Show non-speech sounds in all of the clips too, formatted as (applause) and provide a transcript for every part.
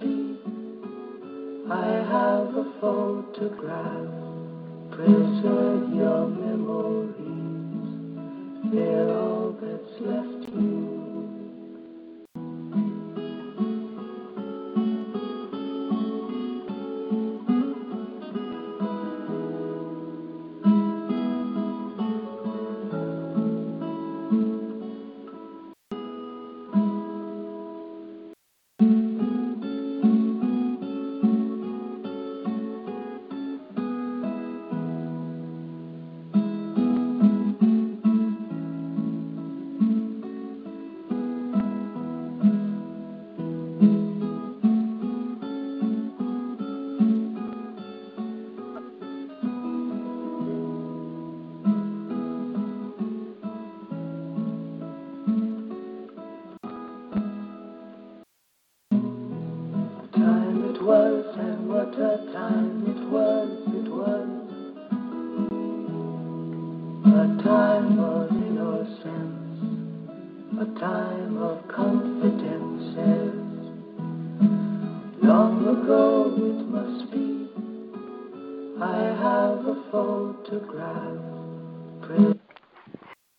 Be, I have a photograph, preserve your memories, they're all that's left you.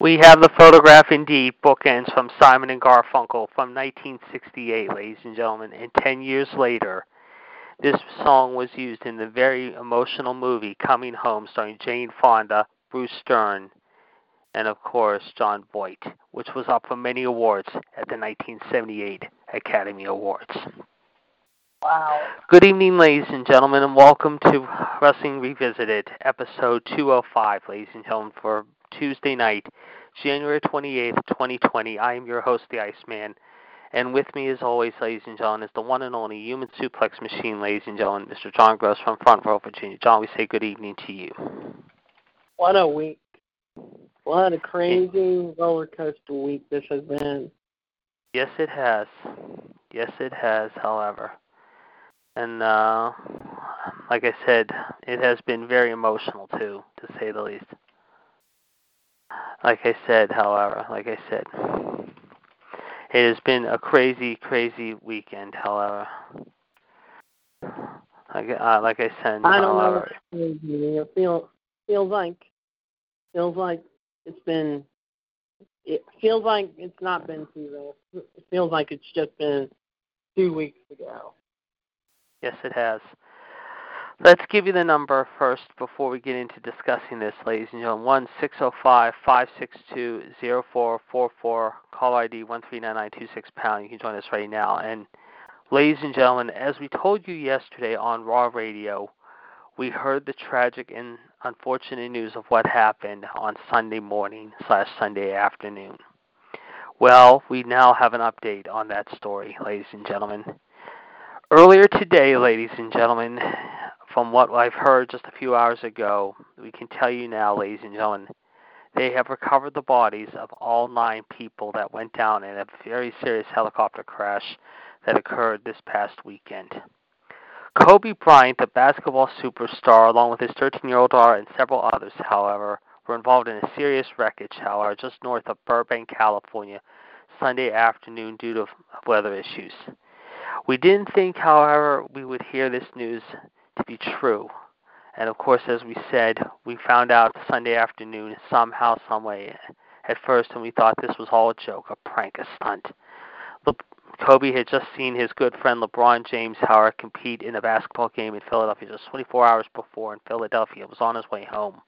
We have the photograph indeed, bookends from Simon and Garfunkel from 1968, ladies and gentlemen. And 10 years later, this song was used in the very emotional movie Coming Home, starring Jane Fonda, Bruce Dern, and of course Jon Voight, which was up for many awards at the 1978 Academy Awards. Wow. Good evening, ladies and gentlemen, and welcome to Wrestling Revisited, episode 205, ladies and gentlemen, for Tuesday night, January 28th, 2020. I am your host, the Iceman, and with me, as always, ladies and gentlemen, is the one and only human suplex machine, ladies and gentlemen, Mr. John Gross from Front Royal, Virginia. John, we say good evening to you. What a week. What a crazy roller coaster week this has been. Yes, it has. Yes, it has, however. And uh, like I said, it has been very emotional too, to say the least. Like I said, however, like I said, it has been a crazy, crazy weekend. However, like, uh, like I said, I don't know. however, crazy. It feels feels like feels like it's been. It feels like it's not been two days. It feels like it's just been two weeks ago. Yes, it has. Let's give you the number first before we get into discussing this, ladies and gentlemen. One six zero five five six two zero four four four. Call ID one three nine nine two six pound. You can join us right now. And ladies and gentlemen, as we told you yesterday on Raw Radio, we heard the tragic and unfortunate news of what happened on Sunday morning slash Sunday afternoon. Well, we now have an update on that story, ladies and gentlemen. Earlier today, ladies and gentlemen, from what I've heard just a few hours ago, we can tell you now, ladies and gentlemen, they have recovered the bodies of all nine people that went down in a very serious helicopter crash that occurred this past weekend. Kobe Bryant, the basketball superstar, along with his 13 year old daughter and several others, however, were involved in a serious wreckage, however, just north of Burbank, California, Sunday afternoon due to weather issues. We didn't think, however, we would hear this news to be true. And of course, as we said, we found out Sunday afternoon somehow, someway, at first, and we thought this was all a joke, a prank, a stunt. Le- Kobe had just seen his good friend LeBron James, however, compete in a basketball game in Philadelphia just 24 hours before in Philadelphia. Was on his way home,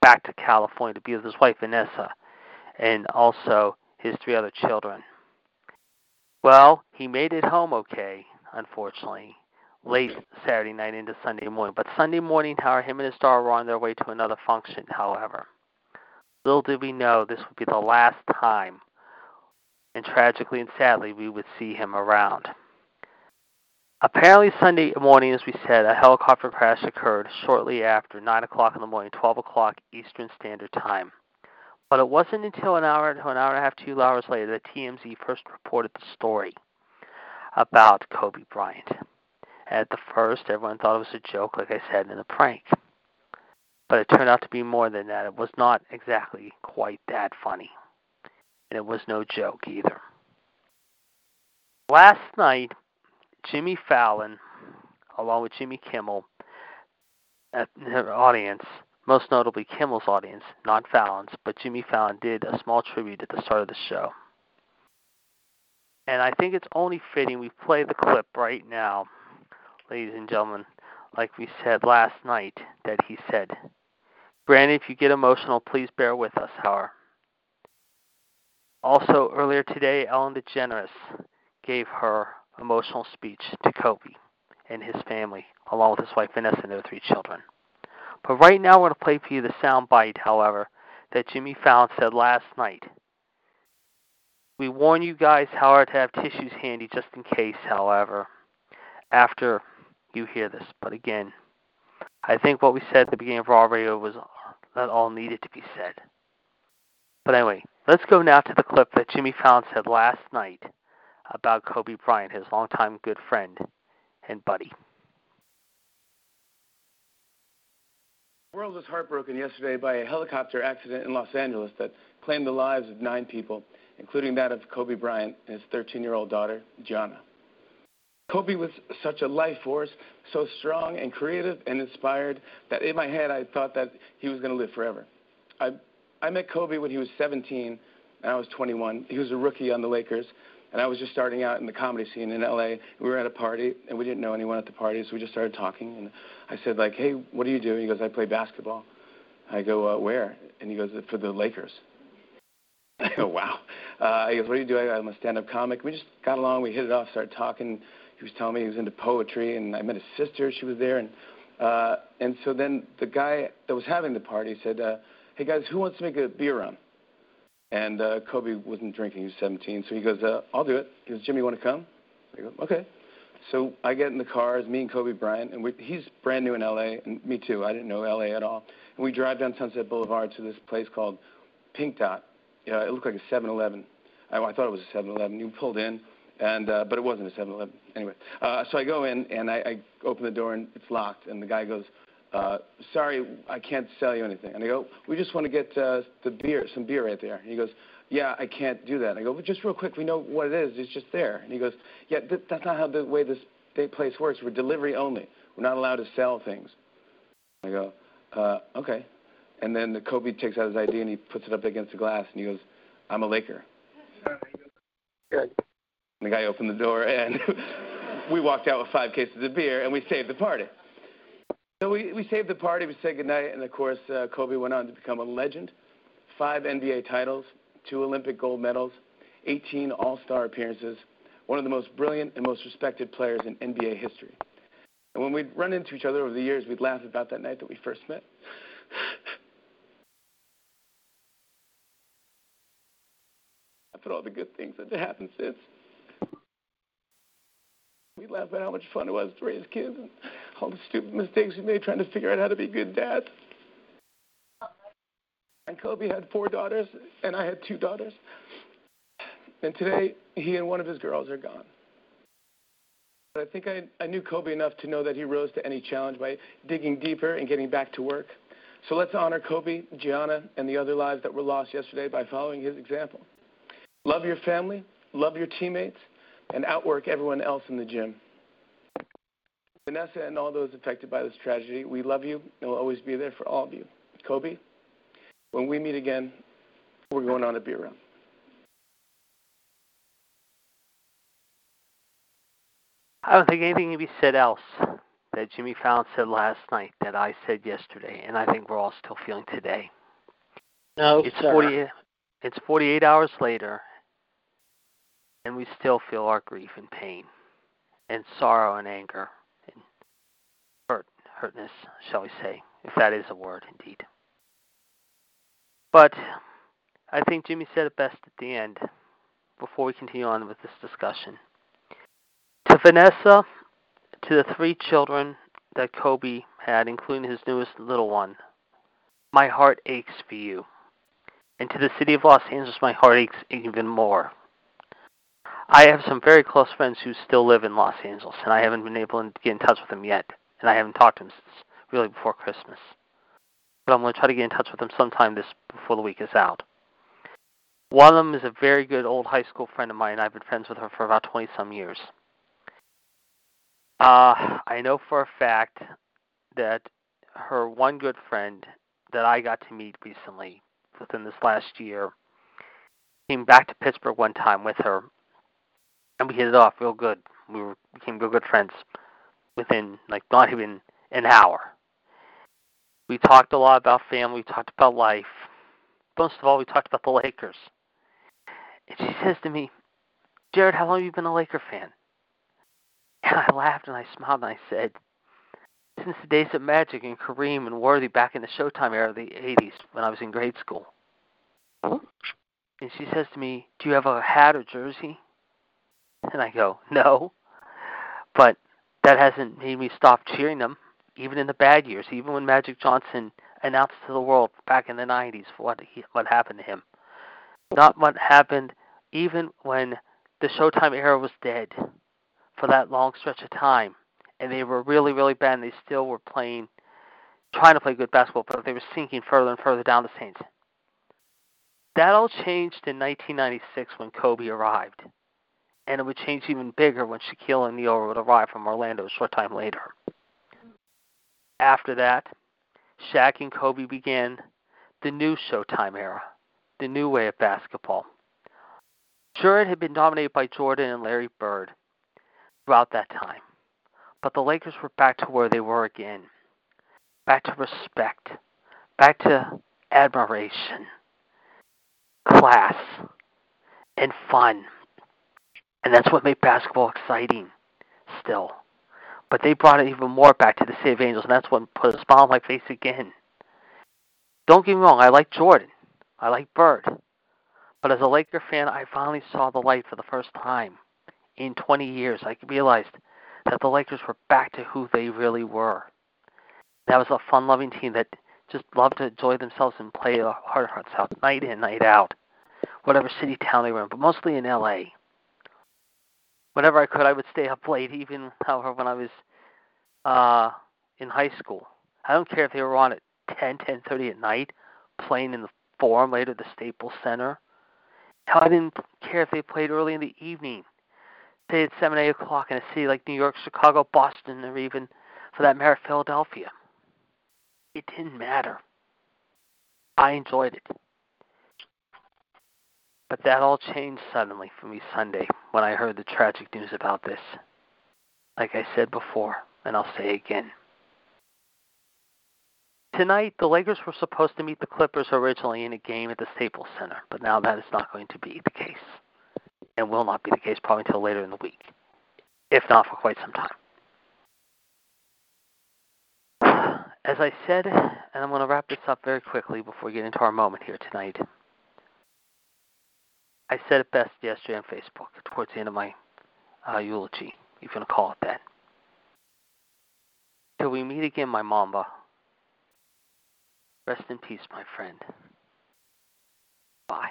back to California to be with his wife Vanessa, and also his three other children. Well, he made it home okay, unfortunately, late Saturday night into Sunday morning. But Sunday morning, however, him and his daughter were on their way to another function, however. Little did we know this would be the last time, and tragically and sadly, we would see him around. Apparently, Sunday morning, as we said, a helicopter crash occurred shortly after 9 o'clock in the morning, 12 o'clock Eastern Standard Time. But it wasn't until an hour to an hour and a half, two hours later that TMZ first reported the story about Kobe Bryant. At the first, everyone thought it was a joke, like I said, and a prank. But it turned out to be more than that. It was not exactly quite that funny. And it was no joke either. Last night, Jimmy Fallon, along with Jimmy Kimmel, at their audience, most notably Kimmel's audience, not Fallon's, but Jimmy Fallon did a small tribute at the start of the show. And I think it's only fitting we play the clip right now, ladies and gentlemen, like we said last night, that he said. Granted, if you get emotional, please bear with us, however. Also, earlier today, Ellen DeGeneres gave her emotional speech to Kobe and his family, along with his wife Vanessa and their three children. But right now, we're going to play for you the sound bite, however, that Jimmy Fallon said last night. We warn you guys, however, to have tissues handy just in case, however, after you hear this. But again, I think what we said at the beginning of Raw Radio was that all needed to be said. But anyway, let's go now to the clip that Jimmy Fallon said last night about Kobe Bryant, his longtime good friend and buddy. The world was heartbroken yesterday by a helicopter accident in Los Angeles that claimed the lives of nine people, including that of Kobe Bryant and his 13 year old daughter, Gianna. Kobe was such a life force, so strong and creative and inspired that in my head I thought that he was going to live forever. I, I met Kobe when he was 17 and I was 21. He was a rookie on the Lakers, and I was just starting out in the comedy scene in LA. We were at a party, and we didn't know anyone at the party, so we just started talking. And I said, like, hey, what do you do? And he goes, I play basketball. I go, uh, where? And he goes, for the Lakers. (laughs) I go, wow. Uh, he goes, what do you do? I, I'm a stand-up comic. We just got along. We hit it off, started talking. He was telling me he was into poetry, and I met his sister. She was there, and uh, and so then the guy that was having the party said, uh, hey guys, who wants to make a beer run? And uh, Kobe wasn't drinking; he was 17. So he goes, uh, "I'll do it." He goes, "Jimmy, you want to come?" I go, "Okay." So I get in the car, it's me and Kobe Bryant, and we, he's brand new in LA, and me too. I didn't know LA at all. And we drive down Sunset Boulevard to this place called Pink Dot. Yeah, it looked like a 7-Eleven. I, I thought it was a 7-Eleven. You pulled in, and uh, but it wasn't a 7-Eleven. Anyway, uh, so I go in and I, I open the door and it's locked, and the guy goes, uh, "Sorry, I can't sell you anything." And I go, "We just want to get uh, the beer, some beer right there." And he goes, "Yeah, I can't do that." And I go, "Well, just real quick, we know what it is. It's just there." And he goes, "Yeah, th- that's not how the way this place works. We're delivery only. We're not allowed to sell things." I go, uh, "Okay." And then the Kobe takes out his ID and he puts it up against the glass and he goes, "I'm a Laker." Good. The guy opened the door, and (laughs) we walked out with five cases of beer, and we saved the party. So we, we saved the party, we said goodnight, and of course, uh, Kobe went on to become a legend. Five NBA titles, two Olympic gold medals, 18 All Star appearances, one of the most brilliant and most respected players in NBA history. And when we'd run into each other over the years, we'd laugh about that night that we first met. (laughs) After all the good things that have happened since. We laugh at how much fun it was to raise kids and all the stupid mistakes we made trying to figure out how to be good dads. And Kobe had four daughters, and I had two daughters. And today, he and one of his girls are gone. But I think I, I knew Kobe enough to know that he rose to any challenge by digging deeper and getting back to work. So let's honor Kobe, Gianna, and the other lives that were lost yesterday by following his example. Love your family, love your teammates, and outwork everyone else in the gym. Vanessa and all those affected by this tragedy, we love you and we'll always be there for all of you. Kobe, when we meet again, we're going on a beer run. I don't think anything can be said else that Jimmy Fallon said last night that I said yesterday, and I think we're all still feeling today. No, it's sir. 48 it's 48 hours later and we still feel our grief and pain and sorrow and anger and hurt hurtness shall we say if that is a word indeed. But i think jimmy said it best at the end before we continue on with this discussion. To vanessa to the three children that kobe had including his newest little one my heart aches for you. And to the city of Los Angeles, my heart aches even more. I have some very close friends who still live in Los Angeles, and I haven't been able to get in touch with them yet. And I haven't talked to them since really before Christmas. But I'm going to try to get in touch with them sometime this before the week is out. One of them is a very good old high school friend of mine. And I've been friends with her for about 20 some years. Uh, I know for a fact that her one good friend that I got to meet recently within this last year. Came back to Pittsburgh one time with her, and we hit it off real good. We were, became real good friends within like not even an hour. We talked a lot about family. We talked about life. Most of all, we talked about the Lakers. And she says to me, "Jared, how long have you been a Laker fan?" And I laughed and I smiled and I said, since the days of Magic and Kareem and Worthy back in the Showtime era of the 80s when I was in grade school. And she says to me, Do you have a hat or jersey? And I go, No. But that hasn't made me stop cheering them, even in the bad years, even when Magic Johnson announced to the world back in the 90s what he, what happened to him. Not what happened even when the Showtime era was dead for that long stretch of time and they were really, really bad, and they still were playing, trying to play good basketball, but they were sinking further and further down the Saints. That all changed in 1996 when Kobe arrived, and it would change even bigger when Shaquille O'Neal would arrive from Orlando a short time later. After that, Shaq and Kobe began the new Showtime era, the new way of basketball. Sure, it had been dominated by Jordan and Larry Bird throughout that time. But the Lakers were back to where they were again. Back to respect. Back to admiration. Class. And fun. And that's what made basketball exciting still. But they brought it even more back to the City of Angels, and that's what put a smile on my face again. Don't get me wrong, I like Jordan. I like Bird. But as a Laker fan, I finally saw the light for the first time in 20 years. I realized that the Lakers were back to who they really were. That was a fun-loving team that just loved to enjoy themselves and play their heart hearts out night in, night out, whatever city, town they were in, but mostly in L.A. Whenever I could, I would stay up late, even however when I was uh, in high school. I don't care if they were on at 10, 10:30 at night, playing in the Forum later, the Staples Center. Hell, I didn't care if they played early in the evening say at 7, 8 o'clock in a city like New York, Chicago, Boston, or even, for that matter, Philadelphia. It didn't matter. I enjoyed it. But that all changed suddenly for me Sunday when I heard the tragic news about this. Like I said before, and I'll say again. Tonight, the Lakers were supposed to meet the Clippers originally in a game at the Staples Center, but now that is not going to be the case and will not be the case probably until later in the week, if not for quite some time. (sighs) As I said, and I'm going to wrap this up very quickly before we get into our moment here tonight. I said it best yesterday on Facebook towards the end of my uh, eulogy, if you want to call it that. Till we meet again, my mamba. Rest in peace, my friend. Bye.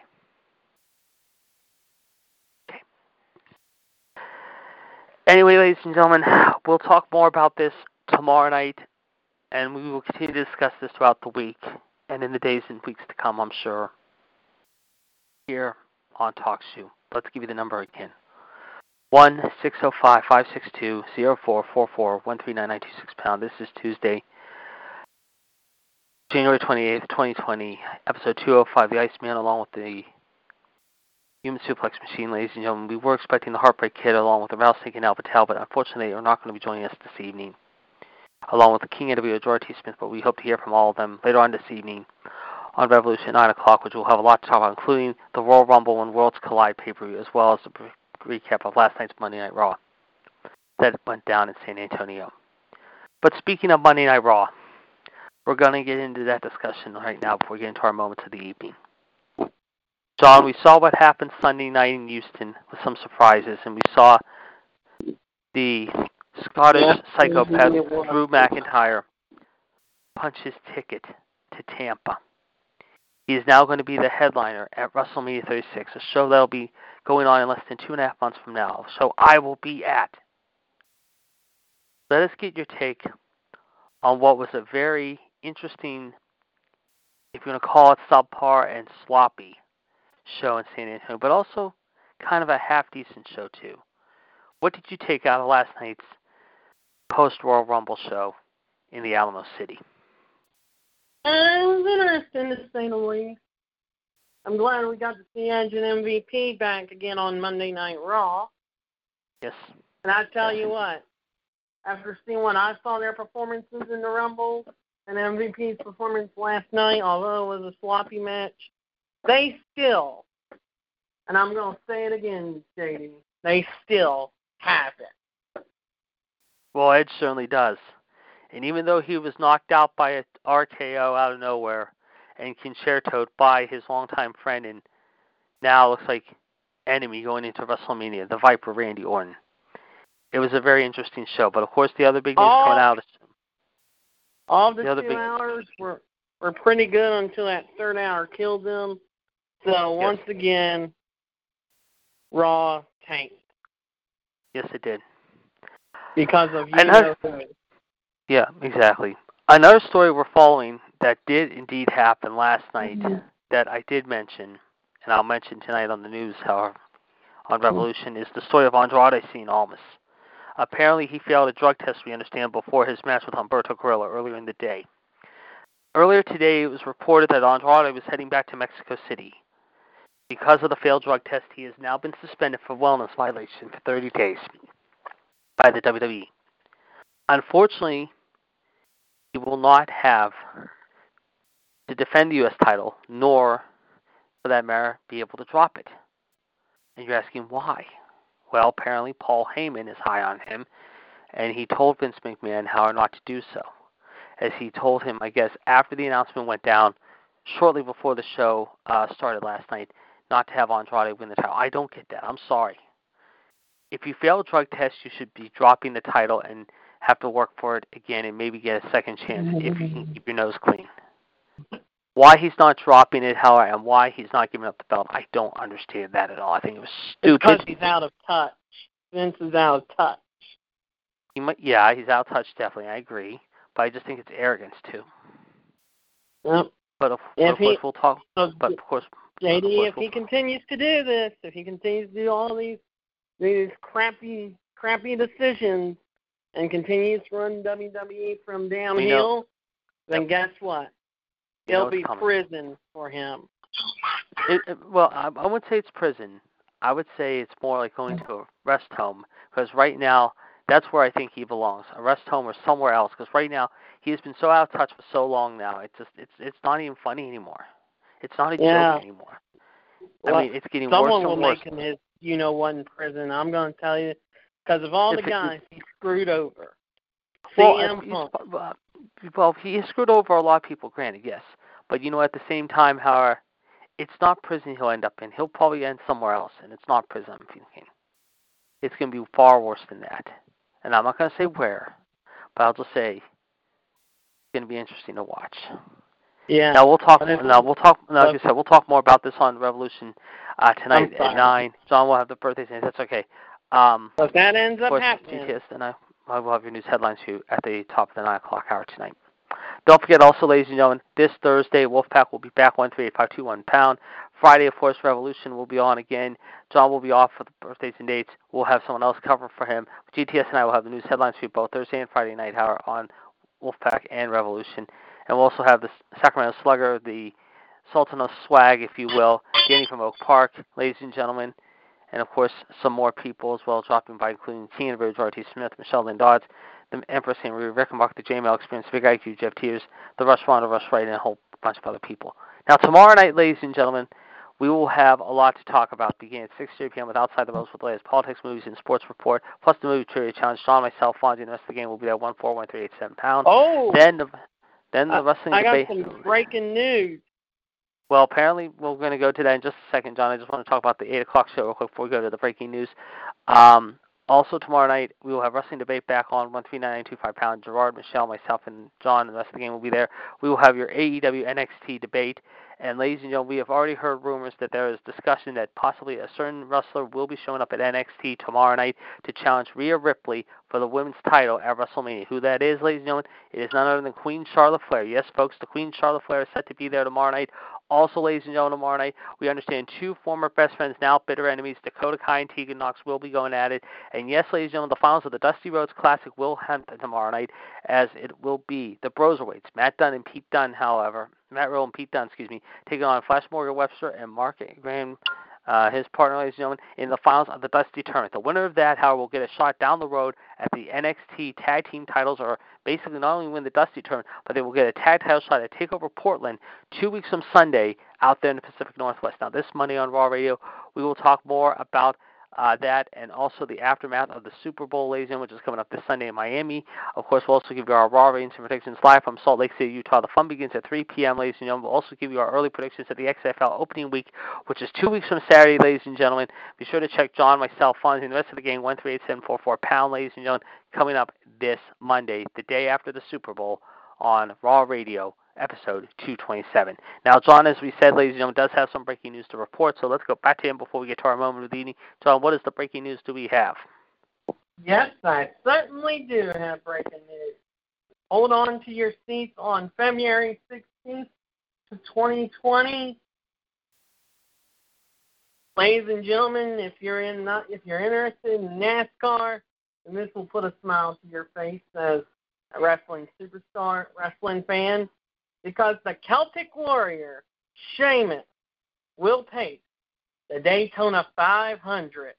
Anyway, ladies and gentlemen, we'll talk more about this tomorrow night, and we will continue to discuss this throughout the week and in the days and weeks to come, I'm sure, here on TalkShoe. Let's give you the number again. One six zero five five six two zero four four four one three nine nine two six pound. This is Tuesday, January twenty eighth, twenty twenty, episode two oh five. The Iceman, along with the Human Suplex Machine, ladies and gentlemen. We were expecting the Heartbreak Kid along with the Rattlesnake and Al Patel, but unfortunately, they are not going to be joining us this evening, along with the King NWO George T. Smith. But we hope to hear from all of them later on this evening on Revolution at nine o'clock, which we'll have a lot to talk about, including the Royal Rumble and Worlds Collide pay-per-view, as well as the recap of last night's Monday Night Raw that went down in San Antonio. But speaking of Monday Night Raw, we're going to get into that discussion right now before we get into our moments of the evening. John, we saw what happened Sunday night in Houston with some surprises, and we saw the Scottish Yeah. psychopath. Drew McIntyre punch his ticket to Tampa. He is now going to be the headliner at WrestleMania 36, a show that will be going on in less than two and a half months from now. So I will be at. Let us get your take on what was a very interesting, if you want to call it subpar and sloppy, show in San Antonio, but also kind of a half decent show too. What did you take out of last night's post Royal Rumble show in the Alamo City? Uh, it was interesting to say the least. I'm glad we got to see Edge and MVP back again on Monday Night Raw. Yes. And I tell you what, after seeing what I saw their performances in the Rumble and MVP's performance last night, although it was a sloppy match, they still, and I'm going to say it again, JD, they still have it. Well, Edge certainly does. And even though he was knocked out by a RKO out of nowhere and con-chair-to'd by his longtime friend and now looks like enemy going into WrestleMania, the Viper Randy Orton. It was a very interesting show. But of course the other big news Oh. coming out is All the, The other two big- hours were were pretty good until that third hour killed them. So once again, Raw tanked yes it did. because of you And know her-. Yeah, exactly. Another story we're following that did indeed happen last night Mhm. that I did mention, and I'll mention tonight on the news, however, on Revolution, is the story of Andrade Cien Almas. Apparently, he failed a drug test, we understand, before his match with Humberto Carrillo earlier in the day. Earlier today, it was reported that Andrade was heading back to Mexico City. Because of the failed drug test, he has now been suspended for wellness violation for 30 days by the WWE. Unfortunately, he will not have to defend the U.S. title, nor, for that matter, be able to drop it. And you're asking why? Well, apparently Paul Heyman is high on him, and he told Vince McMahon how not to do so. As he told him, I guess, after the announcement went down, shortly before the show uh, started last night, not to have Andrade win the title. I don't get that. I'm sorry. If you fail a drug test, you should be dropping the title and have to work for it again and maybe get a second chance if you can mm-hmm. keep your nose clean. Why he's not dropping it, however, and why he's not giving up the belt, I don't understand that at all. I think it was It's because stupid. he's out of touch. Vince is out of touch. He might, yeah, he's out of touch, definitely. I agree, but I just think it's arrogance too. Yep. But of, of course, he- we'll talk. So, But of course, JD, of course if he we'll- continues to do this, if he continues to do all these these crappy crappy decisions and continues to run WWE from downhill, then guess what? There'll be coming. prison for him. It, well, I, I wouldn't say it's prison. I would say it's more like going to a rest home because right now that's where I think he belongs, a rest home or somewhere else. Because right now he has been so out of touch for so long now. It's just it's it's not even funny anymore. It's not a Yeah. joke anymore. Well, I mean, it's getting Someone worse will and worse. make him his you know what in prison. I'm going to tell you because of all the guys he screwed over. Well, he's- well, well, he screwed over a lot of people, granted, yes. But you know, at the same time, however, it's not prison he'll end up in. He'll probably end somewhere else, and it's not prison. I'm thinking it's going to be far worse than that. And I'm not going to say where, but I'll just say it's going to be interesting to watch. Yeah. Now we'll talk. Now we'll talk. Now, like I said, we'll talk more about this on Revolution uh, tonight at nine. John will have the birthdays, and that's okay. Um, So if that ends up happening, GTS, and I, I will have your news headlines for you at the top of the 9 o'clock hour tonight. Don't forget also, ladies and gentlemen, this Thursday, Wolfpack will be back 138-521 pound Friday, of course, Revolution will be on again. John will be off for the birthdays and dates. We'll have someone else cover for him. GTS and I will have the news headlines for you both Thursday and Friday night, however, on Wolfpack and Revolution. And we'll also have the Sacramento Slugger, the Sultan of Swag, if you will, Danny from Oak Park, ladies and gentlemen. And of course, some more people as well dropping by, including Tina Bridge, R.T. Smith, Michelle Lynn Dodds, the Empress. Marie Rickenbach, the JML Experience, Big IQ, Jeff Tears, the Rush Ronda, Rush Wright, and a whole bunch of other people. Now, tomorrow night, ladies and gentlemen, we will have a lot to talk about beginning at 6.30 p.m. with Outside the Rules with the latest politics, movies, and sports report, plus the movie trivia challenge. Sean, myself, Fonzie, and the rest of the game will be at 14137 pounds. Oh! Then the, then the wrestling I got debate. some breaking news. Well, apparently we're going to go to that in just a second, John. I just want to talk about the 8 o'clock show real quick before we go to the breaking news. Um, also, tomorrow night, we will have Wrestling Debate back on 139.25 pound. Gerard, Michelle, myself, and John, and the rest of the game will be there. We will have your AEW NXT debate. And, ladies and gentlemen, we have already heard rumors that there is discussion that possibly a certain wrestler will be showing up at NXT tomorrow night to challenge Rhea Ripley for the women's title at WrestleMania. Who that is, ladies and gentlemen, it is none other than Queen Charlotte Flair. Yes, folks, the Queen Charlotte Flair is set to be there tomorrow night also, ladies and gentlemen, tomorrow night, we understand two former best friends, now bitter enemies, Dakota Kai and Tegan Nox, will be going at it. And yes, ladies and gentlemen, the finals of the Dusty Rhodes Classic will happen tomorrow night, as it will be the Broserweights, Matt Dunn and Pete Dunne, however, Matt Riddle and Pete Dunne, excuse me, taking on Flash Morgan Webster and Mark Graham uh, his partner, ladies and gentlemen, in the finals of the Dusty Tournament. The winner of that, however, will get a shot down the road at the NXT Tag Team titles, or basically not only win the Dusty Tournament, but they will get a tag title shot at Takeover Portland two weeks from Sunday out there in the Pacific Northwest. Now, this Monday on Raw Radio, we will talk more about uh, that and also the aftermath of the Super Bowl, ladies and which is coming up this Sunday in Miami. Of course, we'll also give you our Raw ratings and predictions live from Salt Lake City, Utah. The fun begins at 3 p.m., ladies and gentlemen. We'll also give you our early predictions at the XFL opening week, which is two weeks from Saturday, ladies and gentlemen. Be sure to check John, myself, Fonzie, and the rest of the game, 138744 pound, ladies and gentlemen, coming up this Monday, the day after the Super Bowl on Raw Radio episode 227. Now, John, as we said, ladies and gentlemen, does have some breaking news to report, so let's go back to him before we get to our moment of the evening. John, what is the breaking news do we have? Yes, I certainly do have breaking news. Hold on to your seats on February 16th to 2020. Ladies and gentlemen, if you're in not if you're interested in NASCAR, then this will put a smile to your face as a wrestling superstar, wrestling fan because the Celtic Warrior, Sheamus, will take the Daytona 500.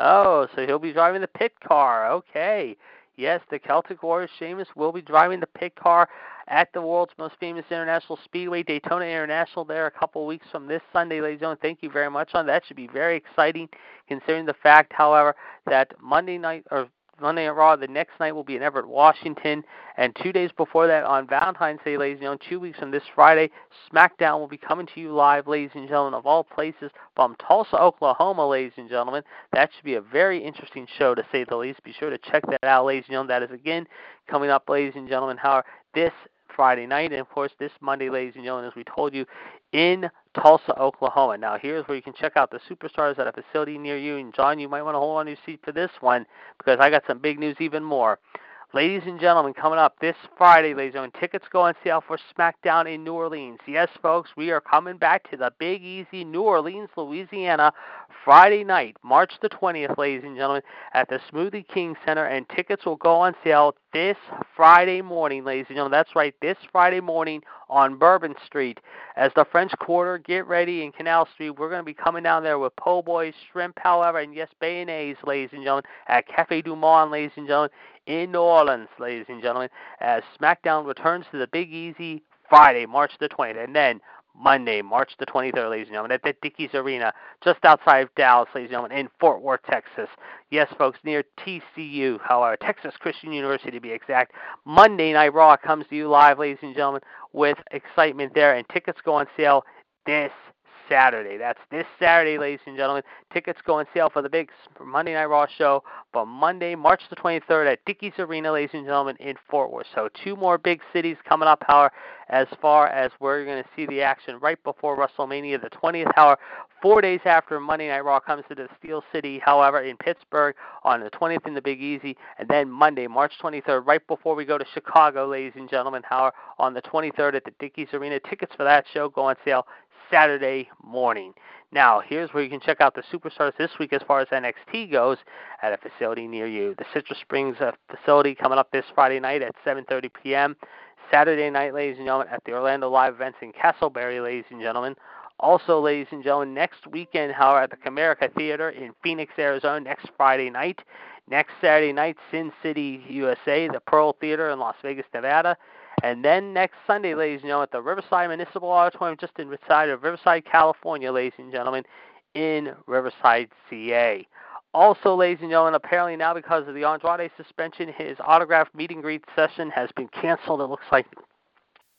Oh, so he'll be driving the pit car. Okay. Yes, the Celtic Warrior Sheamus will be driving the pit car at the world's most famous international speedway, Daytona International, there a couple of weeks from this Sunday, ladies and gentlemen. Thank you very much on that. Should be very exciting, considering the fact, however, that Monday night or Monday Raw. The next night will be in Everett, Washington. And two days before that, on Valentine's Day, ladies and gentlemen, two weeks from this Friday, SmackDown will be coming to you live, ladies and gentlemen, of all places, from Tulsa, Oklahoma, ladies and gentlemen. That should be a very interesting show, to say the least. Be sure to check that out, ladies and gentlemen. That is, again, coming up, ladies and gentlemen, how this Friday night, and of course this Monday, ladies and gentlemen, as we told you, in Tulsa, Oklahoma. Now, here's where you can check out the superstars at a facility near you. And John, you might want to hold on to your seat for this one because I got some big news even more. Ladies and gentlemen, coming up this Friday, ladies and gentlemen, tickets go on sale for SmackDown in New Orleans. Yes, folks, we are coming back to the Big Easy, New Orleans, Louisiana, Friday night, March the 20th, ladies and gentlemen, at the Smoothie King Center, and tickets will go on sale this Friday morning, ladies and gentlemen. That's right, this Friday morning on Bourbon Street. As the French Quarter, get ready in Canal Street. We're going to be coming down there with po' boys, shrimp, however, and yes, beignets, ladies and gentlemen, at Cafe Du Monde, ladies and gentlemen, in New Orleans, ladies and gentlemen, as SmackDown returns to the Big Easy Friday, March the 20th. And then Monday, March the 23rd, ladies and gentlemen, at the Dickies Arena, just outside of Dallas, ladies and gentlemen, in Fort Worth, Texas. Yes, folks, near TCU, however, Texas Christian University to be exact. Monday Night Raw comes to you live, ladies and gentlemen, with excitement there, and tickets go on sale this Saturday. That's this Saturday, ladies and gentlemen. Tickets go on sale for the big Monday Night Raw show, but Monday, March the 23rd at Dickies Arena, ladies and gentlemen, in Fort Worth. So two more big cities coming up, however, as far as where you're going to see the action right before WrestleMania, the 20th hour, four days after Monday Night Raw comes to the Steel City, however, in Pittsburgh on the 20th in the Big Easy, and then Monday, March 23rd, right before we go to Chicago, ladies and gentlemen, however, on the 23rd at the Dickies Arena. Tickets for that show go on sale Saturday morning. Now, here's where you can check out the superstars this week as far as NXT goes at a facility near you. The Citrus Springs uh, facility coming up this Friday night at 7:30 p.m. Saturday night, ladies and gentlemen, at the Orlando Live events in Casselberry, ladies and gentlemen. Also, ladies and gentlemen, next weekend, however, at the Comerica Theater in Phoenix, Arizona, next Friday night. Next Saturday night, Sin City, USA, the Pearl Theater in Las Vegas, Nevada. And then next Sunday, ladies and gentlemen, at the Riverside Municipal Auditorium just inside of Riverside, California, ladies and gentlemen, in Riverside, CA. Also, ladies and gentlemen, apparently now because of the Andrade suspension, his autograph meet and greet session has been canceled. It looks like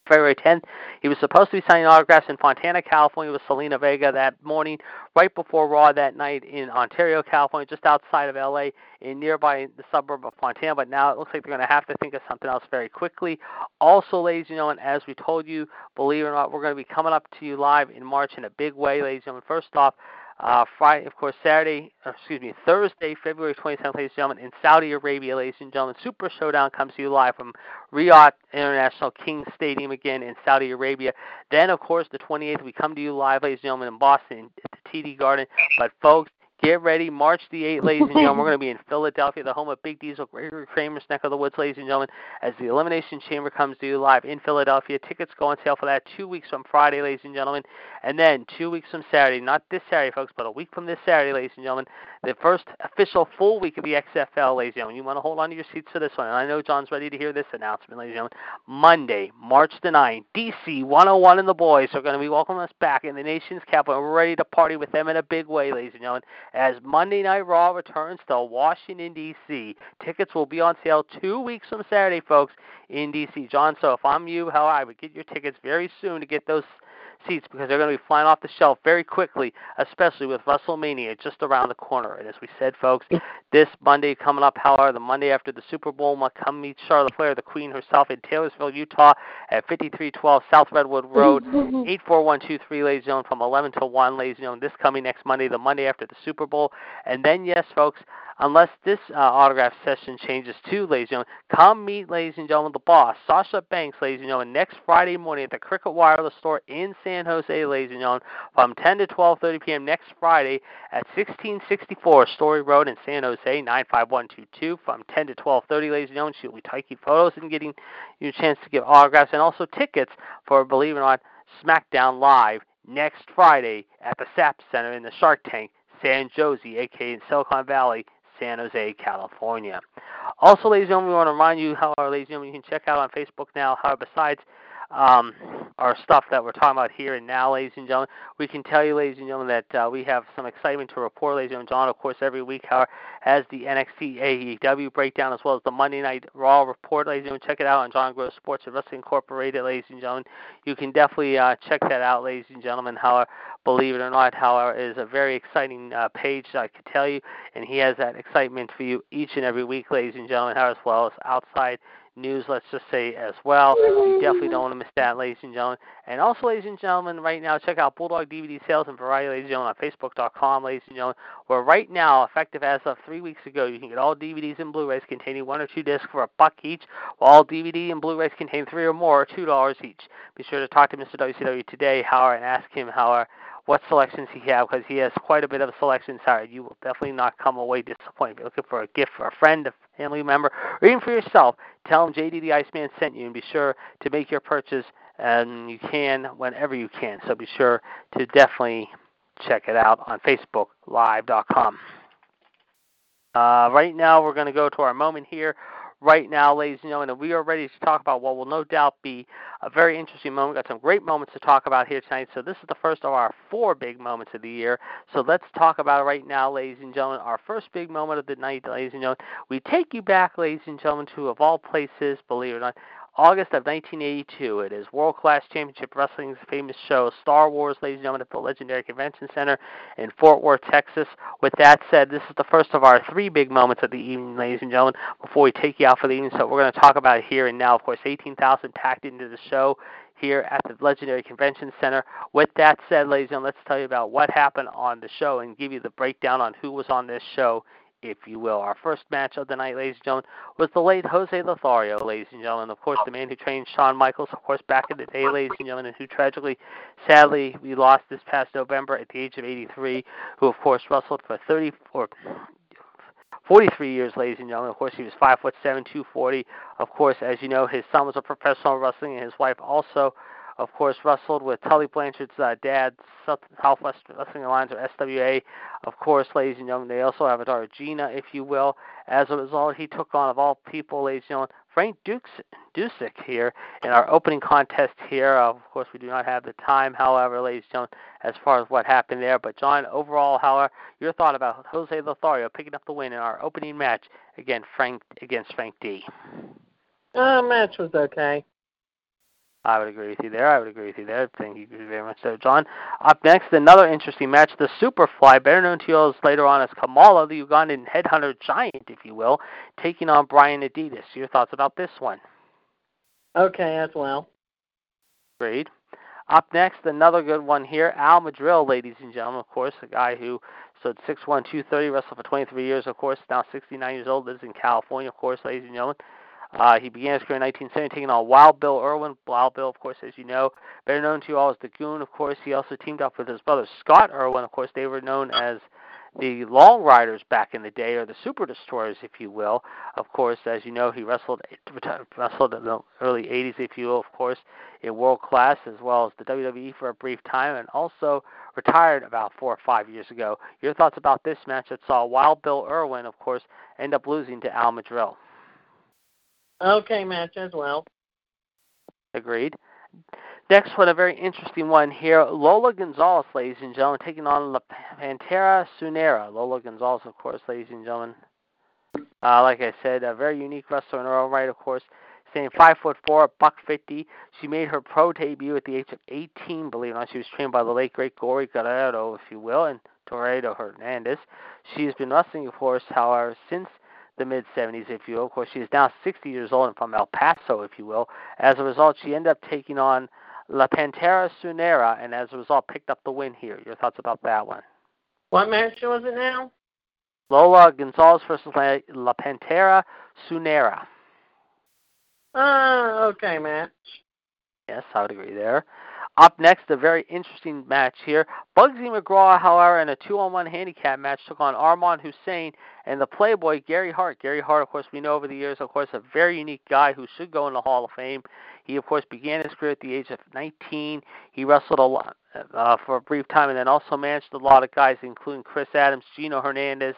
February 10th. He was supposed to be signing autographs in Fontana, California with Zelina Vega that morning, right before Raw that night in Ontario, California, just outside of LA, in nearby the suburb of Fontana. But now it looks like they're going to have to think of something else very quickly. Also, ladies and gentlemen, as we told you, believe it or not, we're going to be coming up to you live in March in a big way, ladies and gentlemen. First off, uh, Friday, of course, Saturday, excuse me, Thursday, February 27th, ladies and gentlemen, in Saudi Arabia, ladies and gentlemen. Super Showdown comes to you live from Riyadh International King Stadium again in Saudi Arabia. Then, of course, the 28th, we come to you live, ladies and gentlemen, in Boston at the TD Garden. But, folks, Get ready, March the 8th, ladies and gentlemen. We're going to be in (laughs) Philadelphia, the home of Big Diesel, Gregory Kramer's neck of the woods, ladies and gentlemen, as the Elimination Chamber comes to you live in Philadelphia. Tickets go on sale for that two weeks from Friday, ladies and gentlemen, and then two weeks from Saturday, not this Saturday, folks, but a week from this Saturday, ladies and gentlemen, the first official full week of the XFL, ladies and gentlemen. You want to hold on to your seats for this one, and I know John's ready to hear this announcement, ladies and gentlemen. Monday, March the 9th, DC 101 and the boys are going to be welcoming us back in the nation's capital. We're ready to party with them in a big way, ladies and gentlemen, as Monday Night Raw returns to Washington, D.C. Tickets will be on sale two weeks from Saturday, folks, in D.C. John, so if I'm you, hell, I would get your tickets very soon to get those seats because they're going to be flying off the shelf very quickly, especially with WrestleMania just around the corner. And as we said, folks, this Monday coming up, however, the Monday after the Super Bowl, come meet Charlotte Flair, the Queen herself, in Taylorsville, Utah, at 5312 South Redwood Road, (laughs) 84123, ladies and gentlemen, from 11 to 1, ladies and gentlemen, this coming next Monday, the Monday after the Super Bowl. And then, yes, folks, unless this uh, autograph session changes too, ladies and gentlemen. Come meet, ladies and gentlemen, the boss, Sasha Banks, ladies and gentlemen, next Friday morning at the Cricket Wireless store in San Jose, ladies and gentlemen, from 10 to 12:30 p.m. next Friday at 1664 Story Road in San Jose, 95122, from 10 to 12:30, ladies and gentlemen. She'll be taking photos and getting you a chance to give autographs and also tickets for, believe it or not, SmackDown Live next Friday at the SAP Center in the Shark Tank, San Jose, aka in Silicon Valley, San Jose, California. Also, ladies and gentlemen, we want to remind you how, our ladies and gentlemen, you can check out on Facebook now how, besides um, our stuff that we're talking about here and now, ladies and gentlemen. We can tell you, ladies and gentlemen, that uh, we have some excitement to report, ladies and gentlemen. Of course, every week how has the NXT AEW breakdown as well as the Monday Night Raw report, ladies and gentlemen. Check it out on John Gross Sports and Wrestling Incorporated, ladies and gentlemen. You can definitely uh, check that out, ladies and gentlemen. How, believe it or not, however, is a very exciting uh, page, I can tell you, and he has that excitement for you each and every week, ladies and gentlemen, as well as outside news, let's just say, as well. You definitely don't want to miss that, ladies and gentlemen. And also, ladies and gentlemen, right now, check out Bulldog DVD sales and variety, ladies and gentlemen, on Facebook.com, ladies and gentlemen, where right now, effective as of three weeks ago, you can get all DVDs and Blu-rays containing one or two discs for a buck each, while all DVD and Blu-rays contain three or more, two dollars each. Be sure to talk to Mr. WCW today, Howard, and ask him how what selections he has because he has quite a bit of selections. Sorry, you will definitely not come away disappointed. If you're looking for a gift for a friend, a family member, or even for yourself, tell him JD the Iceman sent you, and be sure to make your purchase. And you can whenever you can. So be sure to definitely check it out on FacebookLive.com. Uh, right now, we're going to go to our moment here right now, ladies and gentlemen, and we are ready to talk about what will no doubt be a very interesting moment. We've got some great moments to talk about here tonight. So this is the first of our four big moments of the year. So let's talk about it right now, ladies and gentlemen. Our first big moment of the night, ladies and gentlemen. We take you back, ladies and gentlemen, to of all places, believe it or not, August of 1982. It is World Class Championship Wrestling's famous show, Star Wars, ladies and gentlemen, at the Legendary Convention Center in Fort Worth, Texas. With that said, this is the first of our three big moments of the evening, ladies and gentlemen, before we take you out for the evening. So we're going to talk about here and now. Of course, 18,000 packed into the show here at the Legendary Convention Center. With that said, ladies and gentlemen, let's tell you about what happened on the show and give you the breakdown on who was on this show if you will. Our first match of the night, ladies and gentlemen, was the late Jose Lothario, ladies and gentlemen. Of course, the man who trained Shawn Michaels, of course, back in the day, ladies and gentlemen, and who tragically, sadly, we lost this past November at the age of 83, who, of course, wrestled for 34. 43 years, ladies and gentlemen. Of course, he was five foot seven, 240. Of course, as you know, his son was a professional wrestling, and his wife also of course, wrestled with Tully Blanchard's uh, dad, Southwest Wrestling Alliance, or SWA. Of course, ladies and gentlemen, they also have a daughter, Gina, if you will. As a result, he took on, of all people, ladies and gentlemen, Frank Dukes, Dusek here in our opening contest here. Of course, we do not have the time, however, ladies and gentlemen, as far as what happened there. But, John, overall, however, your thought about Jose Lothario picking up the win in our opening match again, Frank against Frank D. Uh, match was okay. I would agree with you there. I would agree with you there. Thank you very much, so John. Up next, another interesting match, the Superfly, better known to you later on as Kamala, the Ugandan headhunter giant, if you will, taking on Brian Adias. Your thoughts about this one? Okay, as well. Great. Up next, another good one here, Al Madril, ladies and gentlemen. Of course, a guy who stood 6'1", 230, wrestled for 23 years. Of course, now 69 years old, lives in California. Of course, ladies and gentlemen. Uh, he began his career in 1970 taking on Wild Bill Irwin. Wild Bill, of course, as you know, better known to you all as the Goon. Of course, he also teamed up with his brother Scott Irwin. Of course, they were known as the Long Riders back in the day, or the Super Destroyers, if you will. Of course, as you know, he wrestled (laughs) wrestled in the early 80s, if you will, of course, in World Class as well as the WWE for a brief time, and also retired about four or five years ago. Your thoughts about this match that saw Wild Bill Irwin, of course, end up losing to Al Madril? Okay, match as well. Agreed. Next one, a very interesting one here. Lola Gonzalez, ladies and gentlemen, taking on La Pantera Sunera. Lola Gonzalez, of course, ladies and gentlemen. Uh, like I said, a very unique wrestler in her own right, of course. Standing five foot four, buck fifty. She made her pro debut at the age of eighteen. Believe it or not, she was trained by the late great Gory Guerrero, if you will, and Torrado Hernandez. She has been wrestling, of course, however, since the mid 70s, if you will. Of course, she is now 60 years old and from El Paso, if you will. As a result, she ended up taking on La Pantera Sunera, and as a result, picked up the win here. Your thoughts about that one? What match was it now? Lola Gonzalez versus La Pantera Sunera. Uh, okay, match. Yes, I would agree there. Up next, a very interesting match here. Bugsy McGraw, however, in a two-on-one handicap match, took on Armand Hussein and the Playboy Gary Hart. Gary Hart, of course, we know over the years, of course, a very unique guy who should go in the Hall of Fame. He, of course, began his career at the age of 19. He wrestled a lot uh, for a brief time, and then also managed a lot of guys, including Chris Adams, Gino Hernandez,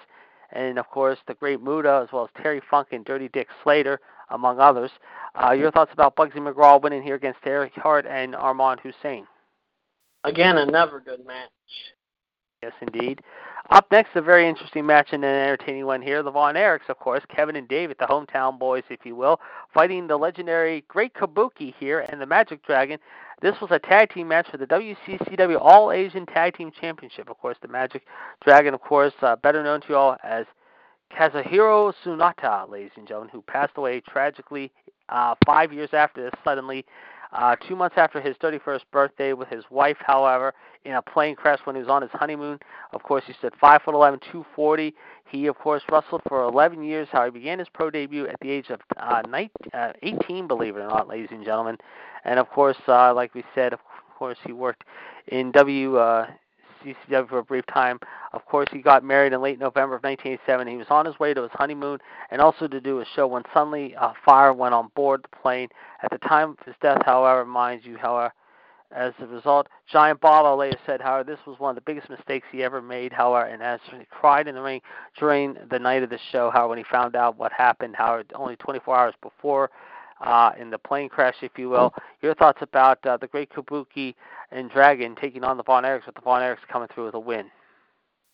and of course the Great Muta, as well as Terry Funk and Dirty Dick Slater, among others. Uh, your thoughts about Bugsy McGraw winning here against Gary Hart and Armand Hussein? Again, another good match. Yes, indeed. Up next, a very interesting match and an entertaining one here. The Von Erichs, of course, Kevin and David, the hometown boys, if you will, fighting the legendary Great Kabuki here and the Magic Dragon. This was a tag team match for the WCCW All Asian Tag Team Championship. Of course, the Magic Dragon, of course, uh, better known to you all as Kazuharu Sonoda, ladies and gentlemen, who passed away tragically uh, five years after this, suddenly, uh, two months after his 31st birthday, with his wife, however, in a plane crash when he was on his honeymoon. Of course, he stood 5 foot 11, 240. He, of course, wrestled for 11 years. How he began his pro debut at the age of uh, 19, uh, 18, believe it or not, ladies and gentlemen. And of course, uh, like we said, of course, he worked in W. Uh, CCW for a brief time. Of course, he got married in late November of 1987. He was on his way to his honeymoon and also to do a show when suddenly a fire went on board the plane. At the time of his death, however, mind you, however, as a result, Giant Baba later said, however, this was one of the biggest mistakes he ever made, however, and as he cried in the ring during the night of the show, however, when he found out what happened, however, only 24 hours before uh, in the plane crash, if you will. Your thoughts about uh, the Great Kabuki and Dragon taking on the Von Erichs, with the Von Erichs coming through with a win?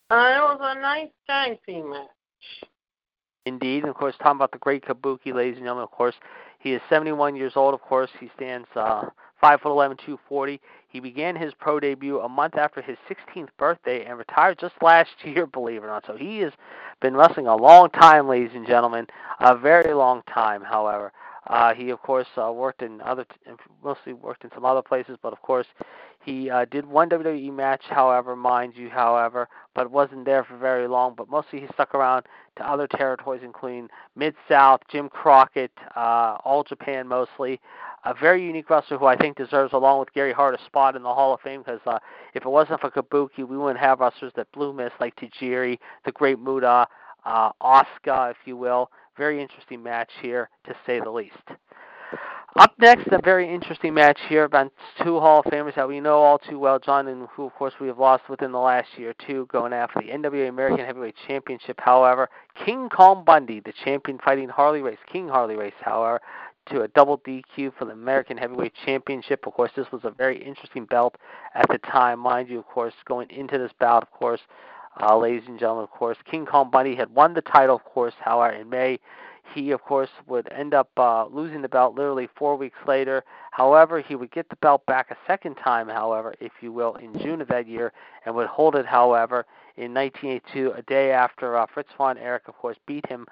Uh, it was a nice tag team match. Indeed, and of course, talking about the Great Kabuki, ladies and gentlemen. Of course, he is 71 years old. Of course, he stands uh, five foot 11, 240. He began his pro debut a month after his 16th birthday and retired just last year, believe it or not. So he has been wrestling a long time, ladies and gentlemen, a very long time. However, uh, he of course uh, worked in other, mostly worked in some other places, but of course He uh, did one WWE match, however, mind you, however, but wasn't there for very long. But mostly he stuck around to other territories, including Mid South, Jim Crockett, uh, All Japan mostly. A very unique wrestler who I think deserves, along with Gary Hart, a spot in the Hall of Fame because uh, if it wasn't for Kabuki, we wouldn't have wrestlers that blew miss like Tajiri, the Great Muta, uh, Oscar, if you will. Very interesting match here, to say the least. Up next, a very interesting match here about two Hall of Famers that we know all too well, John, and who, of course, we have lost within the last year two, going after the NWA American Heavyweight Championship. However, King Kong Bundy, the champion fighting Harley Race, King Harley Race, however, to a double DQ for the American Heavyweight Championship. Of course, this was a very interesting belt at the time, mind you. Of course, going into this bout, of course, uh, ladies and gentlemen, of course, King Kong Bundy had won the title, of course. However, in May, he, of course, would end up uh, losing the belt literally four weeks later. However, he would get the belt back a second time, however, if you will, in June of that year, and would hold it, however, in 1982, a day after uh, Fritz von Erich, of course, beat him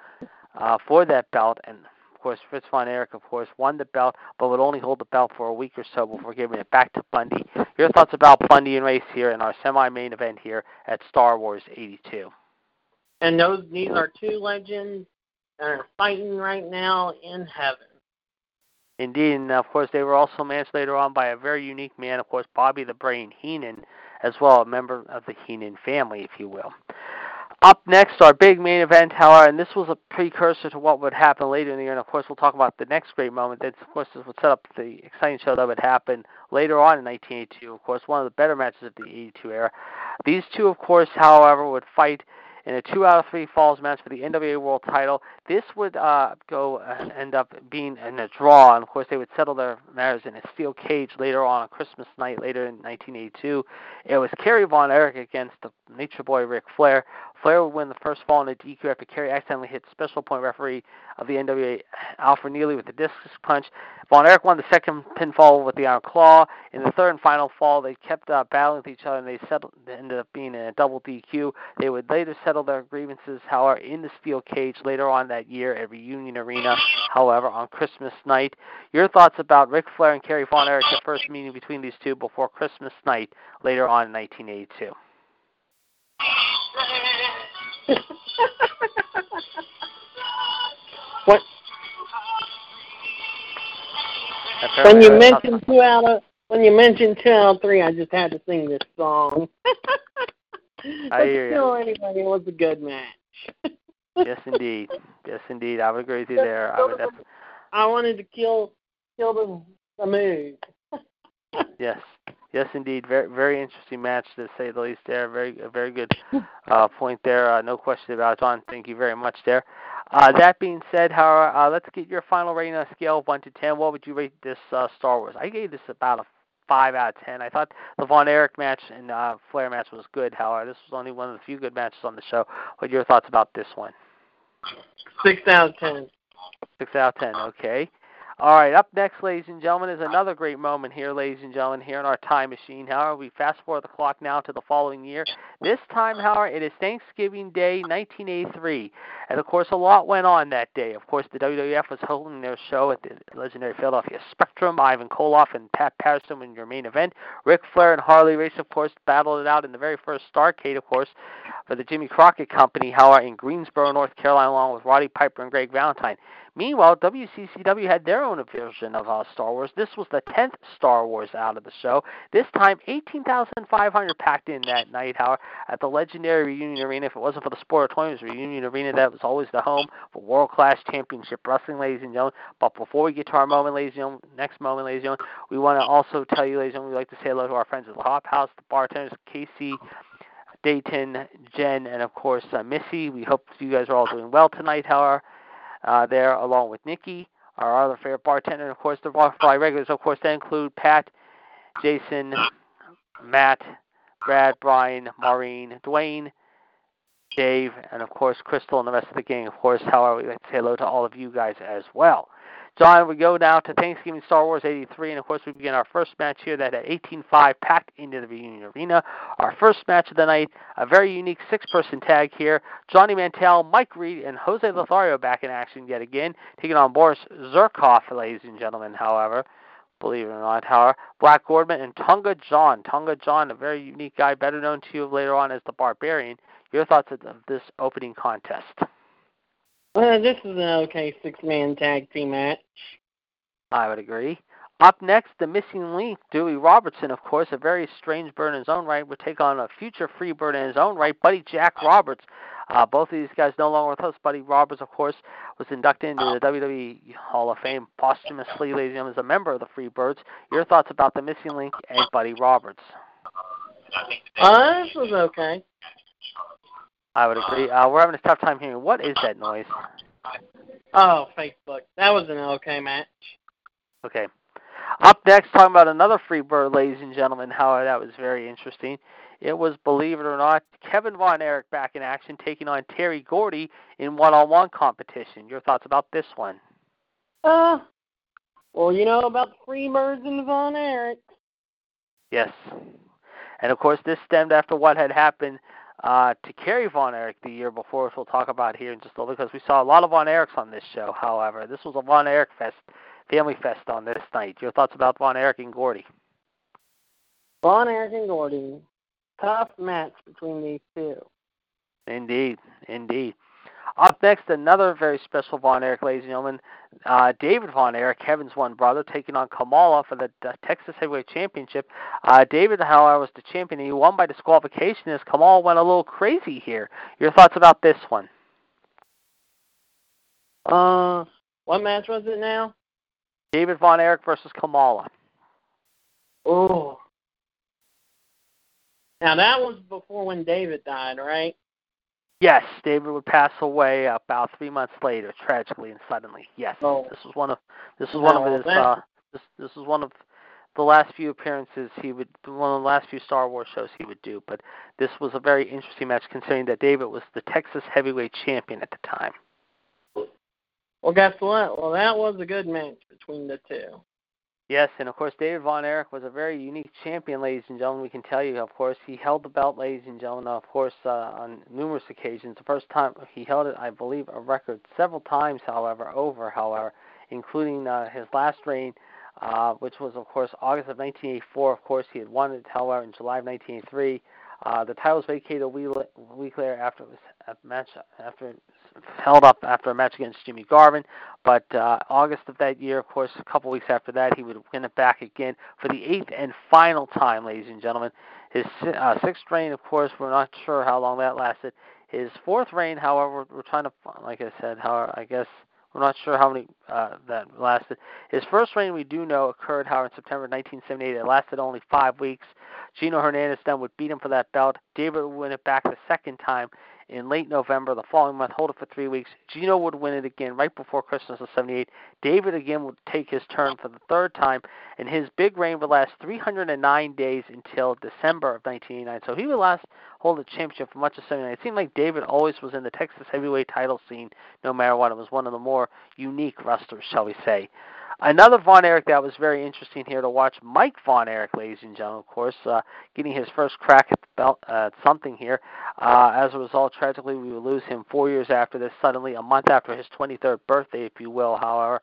uh, for that belt. And, course, Fritz von Erich, of course, won the belt, but would only hold the belt for a week or so before giving it back to Bundy. Your thoughts about Bundy and Race here in our semi-main event here at Star Wars 82? And those these are two legends that are fighting right now in heaven. Indeed, and of course they were also matched later on by a very unique man, of course, Bobby the Brain Heenan, as well, a member of the Heenan family, if you will. Up next, our big main event, however, and this was a precursor to what would happen later in the year, and of course we'll talk about the next great moment. That, of course, this would set up the exciting show that would happen later on in 1982. Of course, one of the better matches of the 82 era. These two, of course, however, would fight in a two out of three falls match for the NWA World Title. This would uh, go uh, end up being in a draw, and of course they would settle their matters in a steel cage later on on Christmas night, later in 1982. It was Kerry Von Erich against the Nature Boy Ric Flair. Flair would win the first fall in a DQ after Kerry accidentally hit special point referee of the NWA Alfred Neely with a discus punch. Von Erich won the second pinfall with the Iron Claw. In the third and final fall, they kept uh, battling with each other, and they settled, ended up being in a double DQ. They would later settle their grievances, however, in the steel cage later on that year at Reunion Arena, however, on Christmas night. Your thoughts about Ric Flair and Kerry Von Erich, the first meeting between these two before Christmas night later on in 1982? (laughs) what Apparently, when you mentioned two out of when you mentioned two out of three, I just had to sing this song. (laughs) I hear ya. still, anyway, it was a good match. (laughs) yes, indeed, yes, indeed, I would agree with you there. I would def- I wanted to kill kill the the move. Yes, yes, indeed. Very, very interesting match to say the least. There, very, a very good (laughs) uh, point there. Uh, no question about it, John. Thank you very much there. Uh, that being said, however, uh, let's get your final rating on a scale of one to ten. What would you rate this uh, Star Wars? I gave this about a five out of ten. I thought the Von Erich match and uh, Flair match was good. However, this was only one of the few good matches on the show. What are your thoughts about this one? Six out of ten. Six out of ten. Okay. All right. Up next, ladies and gentlemen, is another great moment here, ladies and gentlemen, here in our time machine. However, we fast forward the clock now to the following year. This time, however, it is Thanksgiving Day, 1983, and of course, a lot went on that day. Of course, the WWF was holding their show at the legendary Philadelphia Spectrum. Ivan Koloff and Pat Patterson were in your main event. Ric Flair and Harley Race, of course, battled it out in the very first Starcade, of course, for the Jimmy Crockett Company. However, in Greensboro, North Carolina, along with Roddy Piper and Greg Valentine. Meanwhile, WCCW had their own version of uh, Star Wars. This was the 10th Star Wars out of the show. This time, 18,500 packed in that night, however, at the legendary Reunion Arena. If it wasn't for the Sportatorium, Reunion Arena that was always the home for world class championship wrestling, ladies and gentlemen. But before we get to our moment, ladies and gentlemen, next moment, ladies and gentlemen, we want to also tell you, ladies and gentlemen, we'd like to say hello to our friends at the Hop House, the bartenders, Casey. Dayton, Jen, and of course uh, Missy. We hope you guys are all doing well tonight, however uh, there, along with Nikki, our other favorite bartender, and of course the Rockfly regulars. Of course, they include Pat, Jason, Matt, Brad, Brian, Maureen, Dwayne, Dave, and of course Crystal and the rest of the gang. Of course, however, we'd like to say hello to all of you guys as well. John, we go now to Thanksgiving Star Wars 83, and of course we begin our first match here that at 18.5 packed into the Reunion Arena. Our first match of the night, a very unique six-person tag here. Johnny Mantell, Mike Reed, and Jose Lothario back in action yet again, taking on Boris Zhukov, ladies and gentlemen, however. believe it or not. However, Black Gordman and Tonga John. Tonga John, a very unique guy, better known to you later on as the Barbarian. Your thoughts of this opening contest? Well, this is an okay six-man tag team match. I would agree. Up next, the missing link, Dewey Robertson, of course, a very strange bird in his own right, would take on a future free bird in his own right, Buddy Jack Roberts. Uh, both of these guys no longer with us. Buddy Roberts, of course, was inducted into the WWE Hall of Fame posthumously, ladies and gentlemen, as a member of the Freebirds. Your thoughts about the missing link and Buddy Roberts? Uh, this was okay. I would agree. Uh, we're having a tough time hearing. What is that noise? Oh, Facebook. That was an okay match. Okay. Up next, talking about another free bird, ladies and gentlemen. How that was very interesting. It was, believe it or not, Kevin Von Erich back in action, taking on Terry Gordy in one-on-one competition. Your thoughts about this one? Uh, well, you know about the free birds and the Von Erich. Yes. And of course, this stemmed after what had happened uh, to Kerry Von Erich the year before, which we'll talk about here in just a little because we saw a lot of Von Erichs on this show. However, this was a Von Erich fest, family fest on this night. Your thoughts about Von Erich and Gordy? Von Erich and Gordy, tough match between these two. Indeed, indeed. Up next, another very special Von Erich, ladies and gentlemen. Uh, David Von Erich, Kevin's one brother, taking on Kamala for the Texas Heavyweight Championship. Uh, David, however, was the champion. And he won by disqualification as Kamala went a little crazy here. Your thoughts about this one? Uh, what match was it now? David Von Erich versus Kamala. Oh. Now that was before when David died, right? Yes, David would pass away about three months later, tragically and suddenly. Yes, oh. this was one of this was one of his uh, this this was one of the last few appearances he would one of the last few Star Wars shows he would do. But this was a very interesting match considering that David was the Texas Heavyweight Champion at the time. Well, guess what? Well, that was a good match between the two. Yes, and of course, David Von Erich was a very unique champion, ladies and gentlemen. We can tell you, of course, he held the belt, ladies and gentlemen, of course, uh, on numerous occasions. The first time he held it, I believe, a record several times, however, over, however, including uh, his last reign, uh, which was, of course, August of 1984. Of course, he had won it, however, in July of 1983. Uh, the title was vacated a week, later after it was a match after held up after a match against Jimmy Garvin. But uh, August of that year, of course, a couple weeks after that, he would win it back again for the eighth and final time, ladies and gentlemen. His uh, sixth reign, of course, we're not sure how long that lasted. His fourth reign, however, we're trying to, like I said, how I guess we're not sure how many uh, that lasted. His first reign, we do know, occurred, however, in September 1978. It lasted only five weeks. Gino Hernandez then would beat him for that belt. David would win it back the second time in late November. The following month, hold it for three weeks. Gino would win it again right before Christmas of 78. David again would take his turn for the third time, and his big reign would last 309 days until December of 1989. So he would last hold the championship for much of 79. It seemed like David always was in the Texas heavyweight title scene no matter what. It was one of the more unique wrestlers, shall we say. Another Von Erich that was very interesting here to watch, Mike Von Erich, ladies and gentlemen, of course, uh, getting his first crack at belt, uh, something here. Uh, as a result, tragically, we would lose him four years after this, suddenly, a month after his 23rd birthday, if you will, however.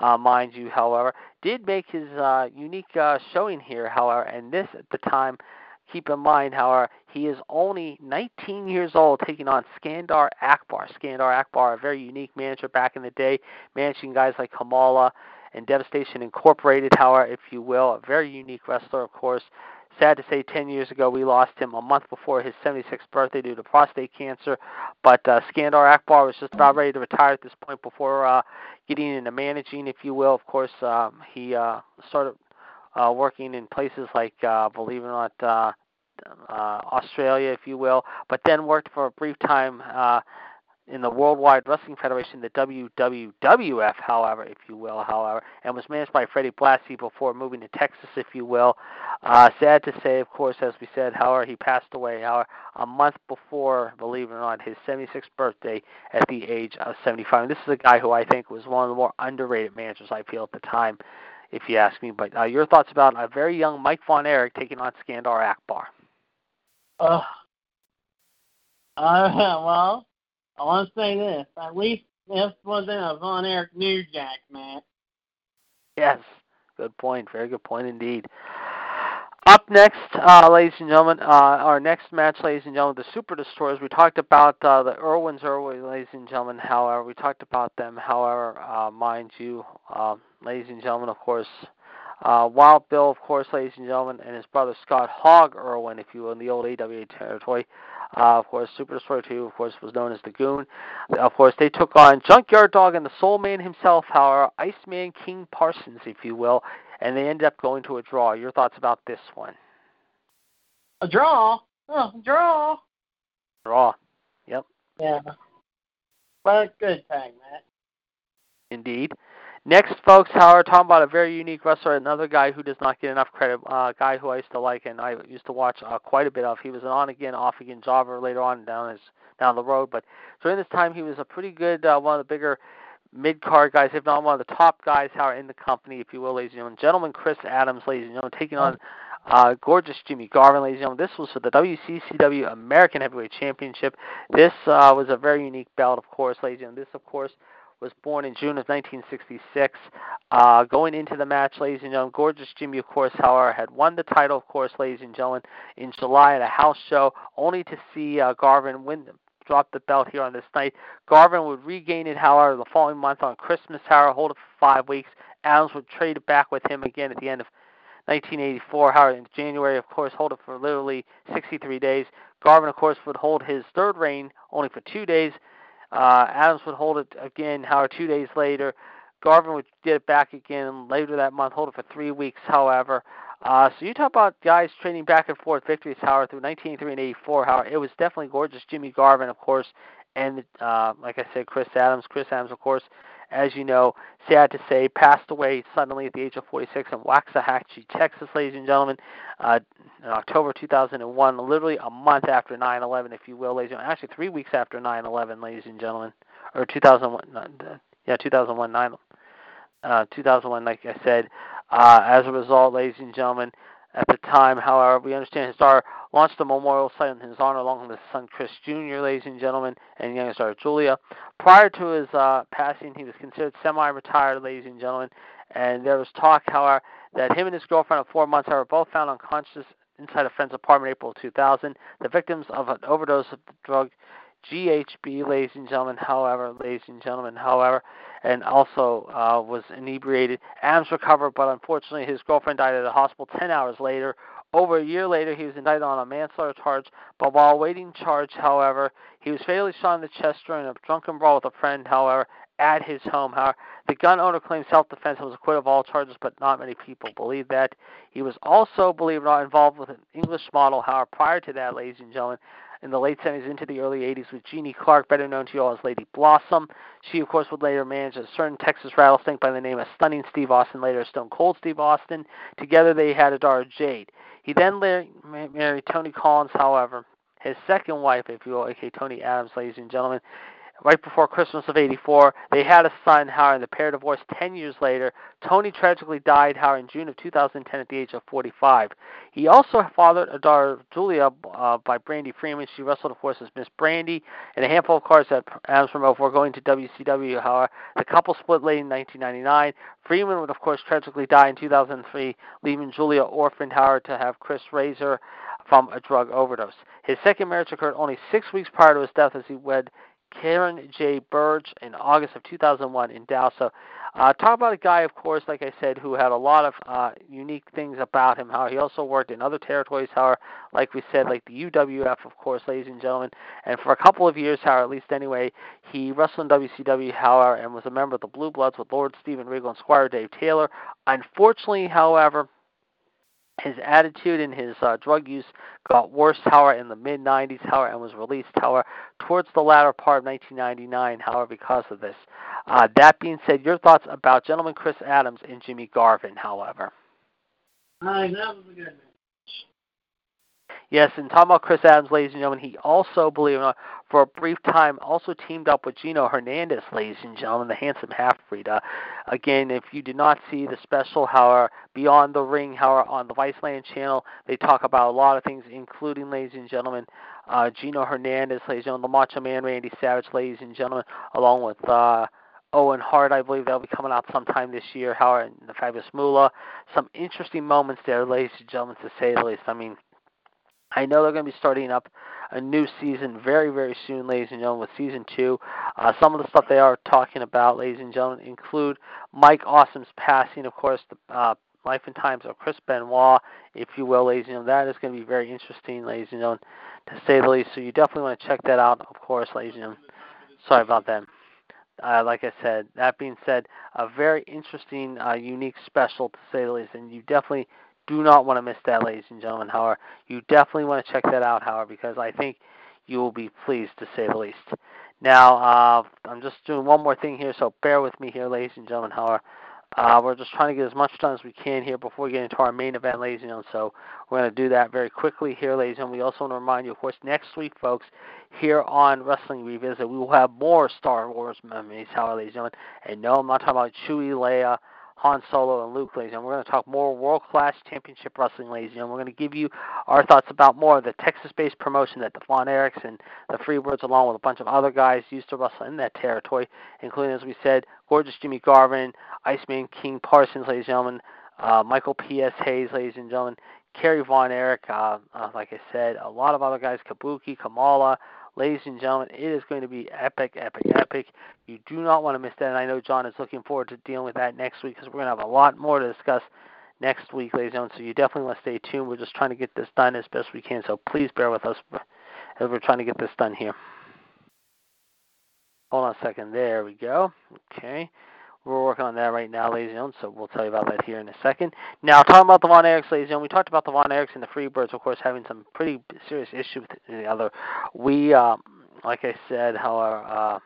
Uh, mind you, however, did make his uh, unique uh, showing here, however, and this at the time, keep in mind, however, he is only 19 years old, taking on Skandar Akbar. Skandar Akbar, a very unique manager back in the day, managing guys like Kamala and Devastation Incorporated, however, if you will, a very unique wrestler, of course. Sad to say, 10 years ago, we lost him a month before his 76th birthday due to prostate cancer. But uh, Skandar Akbar was just about ready to retire at this point before uh, getting into managing, if you will. Of course, um, he uh, started uh, working in places like, uh, believe it or not, uh, uh, Australia, if you will, but then worked for a brief time uh, in the Worldwide Wrestling Federation, the WWWF, however, if you will, however, and was managed by Freddie Blassie before moving to Texas, if you will. Uh, sad to say, of course, as we said, however, he passed away, however, a month before, believe it or not, his 76th birthday at the age of 75. And this is a guy who I think was one of the more underrated managers, I feel, at the time, if you ask me. But uh, your thoughts about a very young Mike Von Erich taking on Skandar Akbar? Uh, uh, (laughs) well, I want to say this. At least this wasn't a Von Erich New Jack match. Yes, Good point. Very good point indeed. Up next, uh, ladies and gentlemen, uh, our next match, ladies and gentlemen, the Super Destroyers. We talked about uh, the Irwins, Irwin, ladies and gentlemen. However, we talked about them. However, uh, mind you, uh, ladies and gentlemen, of course, uh, Wild Bill, of course, ladies and gentlemen, and his brother Scott Hog Irwin, if you will, in the old AWA territory. Uh, of course, Super Destroyer 2, of course, was known as the Goon. Of course, they took on Junkyard Dog and the Soul Man himself, however, Iceman King Parsons, if you will, and they ended up going to a draw. Your thoughts about this one? A draw? Oh, draw. Draw. Yep. Yeah. But good tag, Matt. Indeed. Next, folks, however, talking about a very unique wrestler, another guy who does not get enough credit, uh, a uh, guy who I used to like and I used to watch uh, quite a bit of. He was an on again, off again jobber later on down his down the road, but during this time he was a pretty good, uh, one of the bigger mid card guys, if not one of the top guys, how are in the company, if you will, ladies and gentlemen. Gentleman Chris Adams, ladies and gentlemen, taking on uh, gorgeous Jimmy Garvin, ladies and gentlemen. This was for the WCCW American Heavyweight Championship. This uh, was a very unique belt, of course, ladies and gentlemen. This, of course, was born in June of 1966. Uh, going into the match, ladies and gentlemen, Gorgeous Jimmy, of course, however, had won the title, of course, ladies and gentlemen, in July at a house show, only to see uh, Garvin win drop the belt here on this night. Garvin would regain it, however, the following month on Christmas, however, hold it for five weeks. Adams would trade it back with him again at the end of 1984. However, in January, of course, hold it for literally 63 days. Garvin, of course, would hold his third reign only for two days. Uh, Adams would hold it again, however, two days later. Garvin would get it back again later that month, hold it for three weeks, however. Uh, so you talk about guys trading back and forth victories, however, through 1983 and 84. However, it was definitely gorgeous. Jimmy Garvin, of course, and uh, like I said, Chris Adams. Chris Adams, of course, as you know, sad to say, passed away suddenly at the age of 46 in Waxahachie, Texas, ladies and gentlemen, uh, in October 2001, literally a month after 9/11, if you will, ladies and gentlemen. Actually, three weeks after 9/11, ladies and gentlemen, or 2001. Uh, yeah, 2001, 9, uh, 2001, like I said. Uh, as a result, ladies and gentlemen, at the time, however, we understand his star launched a memorial site in his honor along with his son Chris Jr., ladies and gentlemen, and youngest daughter Julia. Prior to his uh, passing, he was considered semi-retired, ladies and gentlemen, and there was talk, however, that him and his girlfriend of four months, were both found unconscious inside a friend's apartment April 2000. The victims of an overdose of the drug GHB, ladies and gentlemen, however, ladies and gentlemen, however, and also uh, was inebriated. Adams recovered, but unfortunately his girlfriend died at a hospital 10 hours later. Over a year later, he was indicted on a manslaughter charge, but while awaiting charge, however, he was fatally shot in the chest during a drunken brawl with a friend, however, at his home. However, the gun owner claimed self-defense and was acquitted of all charges, but not many people believe that. He was also, believe it or not, involved with an English model. However, prior to that, ladies and gentlemen, in the late 70s into the early 80s with Jeannie Clark, better known to you all as Lady Blossom. She, of course, would later manage a certain Texas rattlesnake by the name of Stunning Steve Austin, later Stone Cold Steve Austin. Together they had a daughter, Jade. He then married Toni Collins, however, his second wife, if you will, aka Toni Adams, ladies and gentlemen right before Christmas of 84. They had a son, Howard, the pair divorced 10 years later. Toni tragically died, Howard, in June of 2010 at the age of 45. He also fathered a daughter, Julia, uh, by Brandy Freeman. She wrestled, of course, as Miss Brandy and a handful of cards that Adams before going to WCW. However, the couple split late in 1999. Freeman would, of course, tragically die in 2003, leaving Julia orphaned, Howard, to have Chris her from a drug overdose. His second marriage occurred only six weeks prior to his death as he wed Karen J. Birch in August of 2001 in Dallas. So, uh, talk about a guy, of course, like I said, who had a lot of uh, unique things about him. How he also worked in other territories, how, like we said, like the UWF, of course, ladies and gentlemen. And for a couple of years, how, at least anyway, he wrestled in WCW, however, and was a member of the Blue Bloods with Lord Steven Regal and Squire Dave Taylor. Unfortunately, however, his attitude and his uh, drug use got worse, however, in the mid 90s, however, and was released, however, towards the latter part of 1999, however, because of this. Uh, that being said, your thoughts about gentleman Chris Adams and Jimmy Garvin, however. Hi, that was good Yes, and talking about Chris Adams, ladies and gentlemen, he also, believe it or not, for a brief time, also teamed up with Gino Hernandez, ladies and gentlemen, the handsome half-breed. Uh, again, if you did not see the special, however, Beyond the Ring, however, on the Viceland channel, they talk about a lot of things, including, ladies and gentlemen, uh, Gino Hernandez, ladies and gentlemen, the Macho Man Randy Savage, ladies and gentlemen, along with uh, Owen Hart, I believe they'll be coming out sometime this year. Howard and the Fabulous Moolah. Some interesting moments there, ladies and gentlemen, to say the least. I mean, I know they're going to be starting up a new season very, very soon, ladies and gentlemen, with season two. Uh, some of the stuff they are talking about, ladies and gentlemen, include Mike Awesome's passing, of course, the uh, life and times of Chris Benoit, if you will, ladies and gentlemen. That is going to be very interesting, ladies and gentlemen, to say the least. So you definitely want to check that out, of course, ladies and gentlemen. Sorry about that. Uh, like I said, that being said, a very interesting, uh, unique special to say the least, and you definitely do not want to miss that, ladies and gentlemen. However, you definitely want to check that out, however, because I think you will be pleased to say the least. Now, uh, I'm just doing one more thing here, so bear with me here, ladies and gentlemen. However, uh, we're just trying to get as much done as we can here before we get into our main event, ladies and gentlemen. So we're going to do that very quickly here, ladies and gentlemen. We also want to remind you, of course, next week, folks, here on Wrestling Revisit, we will have more Star Wars memories, however, ladies and gentlemen. And no, I'm not talking about Chewie, Leia, Han Solo and Luke, ladies and we're going to talk more world class championship wrestling, ladies and gentlemen. we're going to give you our thoughts about more of the Texas based promotion that the Von Erichs and the Freebirds, along with a bunch of other guys, used to wrestle in that territory, including, as we said, gorgeous Jimmy Garvin, Iceman King Parsons, ladies and gentlemen, uh, Michael P.S. Hayes, ladies and gentlemen, Kerry Von Erich, uh, uh, like I said, a lot of other guys, Kabuki, Kamala, Ladies and gentlemen, it is going to be epic, epic, epic. You do not want to miss that. And I know John is looking forward to dealing with that next week because we're going to have a lot more to discuss next week, ladies and gentlemen. So you definitely want to stay tuned. We're just trying to get this done as best we can. So please bear with us as we're trying to get this done here. Hold on a second. There we go. Okay. We're working on that right now, ladies and gentlemen, so we'll tell you about that here in a second. Now, talking about the Von Erichs, ladies and gentlemen, we talked about the Von Erichs and the Freebirds, of course, having some pretty serious issues with the other. We, um, like I said, however, uh,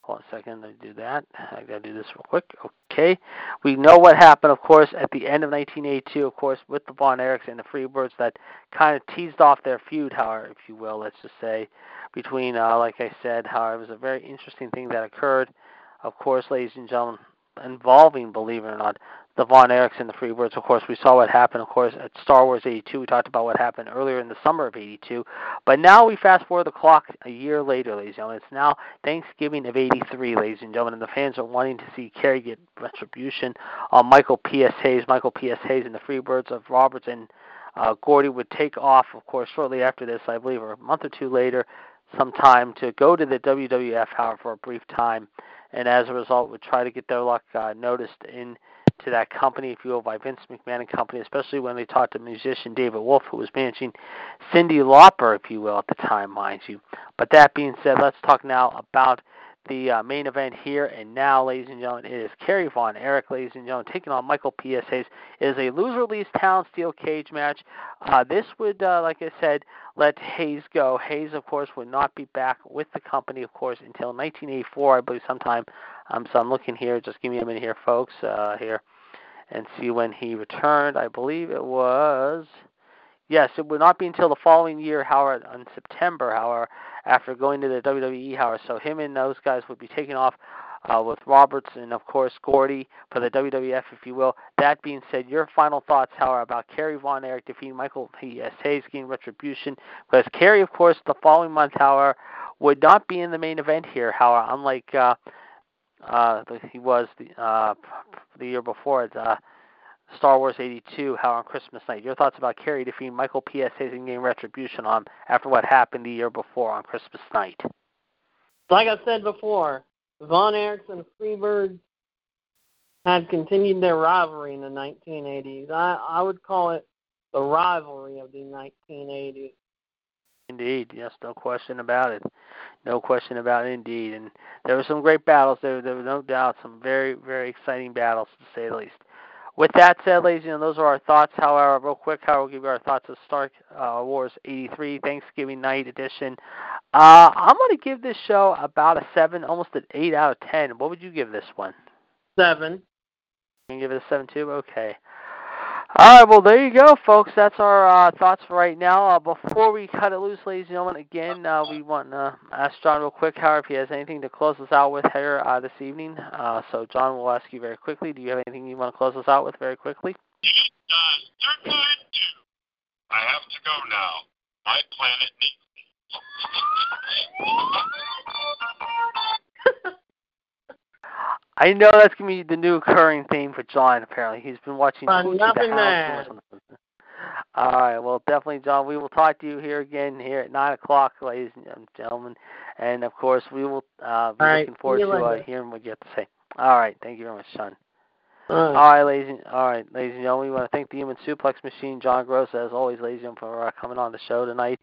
hold on a second, let me do that. I gotta do this real quick. Okay. We know what happened, of course, at the end of 1982, of course, with the Von Erichs and the Freebirds that kind of teased off their feud, however, if you will, let's just say, between, uh, like I said, however, it was a very interesting thing that occurred of course, ladies and gentlemen, involving, believe it or not, the Von Erichs and the Freebirds. Of course, we saw what happened, of course, at Star Wars 82. We talked about what happened earlier in the summer of 82. But now we fast forward the clock a year later, ladies and gentlemen. It's now Thanksgiving of 83, ladies and gentlemen, and the fans are wanting to see Kerry get retribution on Michael P.S. Hayes. Michael P.S. Hayes and the Freebirds of Roberts and uh, Gordy would take off, of course, shortly after this, I believe, or a month or two later, sometime to go to the WWF, however, for a brief time and as a result would try to get their luck uh, noticed in to that company, if you will, by Vince McMahon and company, especially when they talked to musician David Wolff, who was managing Cyndi Lauper, if you will, at the time, mind you. But that being said, let's talk now about the uh, main event here and now, ladies and gentlemen. It is Kerry Von Erich, ladies and gentlemen, taking on Michael P.S. Hayes. It is a loser leaves town steel cage match. Uh, this would, uh, like I said, let Hayes go. Hayes, of course, would not be back with the company, of course, until 1984, I believe, sometime. Um, so I'm looking here. Just give me a minute here, folks, uh, here, and see when he returned. I believe it was. Yes, it would not be until the following year, however, in September, however, after going to the WWE, however. So him and those guys would be taking off uh, with Roberts and, of course, Gordy for the WWF, if you will. That being said, your final thoughts, however, about Kerry Von Erich defeating Michael P.S. Hayes getting retribution. Because Kerry, of course, the following month, however, would not be in the main event here, however, unlike uh, uh, he was the, uh, the year before. Uh, Star Wars 82, how on Christmas night. Your thoughts about Kerry defeating Michael P.S. Hayes and getting retribution on after what happened the year before on Christmas night? Like I said before, Von Erichs and Freebird had continued their rivalry in the 1980s. I, I would call it the rivalry of the 1980s. Indeed, yes, no question about it. No question about it, indeed. And there were some great battles. There, there were no doubt some very, very exciting battles, to say the least. With that said, ladies and gentlemen, those are our thoughts. However, real quick, how we'll give you our thoughts of Star uh, Wars 83 Thanksgiving Night Edition. Uh, I'm going to give this show about a 7, almost an 8 out of 10. What would you give this one? 7. You can give it a 7 too? Okay. All right, well, there you go, folks. That's our uh, thoughts for right now. Uh, before we cut it loose, ladies and gentlemen, again, uh, we want to ask John real quick, however, if he has anything to close us out with here uh, this evening. Uh, so, John, we'll ask you very quickly. Do you have anything you want to close us out with very quickly? Uh, certainly I do. I have to go now. My planet needs me. (laughs) I know that's gonna be the new occurring theme for John. Apparently, he's been watching Fun Poochie loving the House. All right, well, definitely, John. We will talk to you here again here at nine o'clock, ladies and gentlemen, and of course, we will uh, be right, looking forward to uh, hearing what you have to say. All right, thank you very much, John. All All right. right, ladies. and- All right, ladies and gentlemen, we want to thank the Human Suplex Machine, John Gross, as always, ladies and gentlemen, for uh, coming on the show tonight.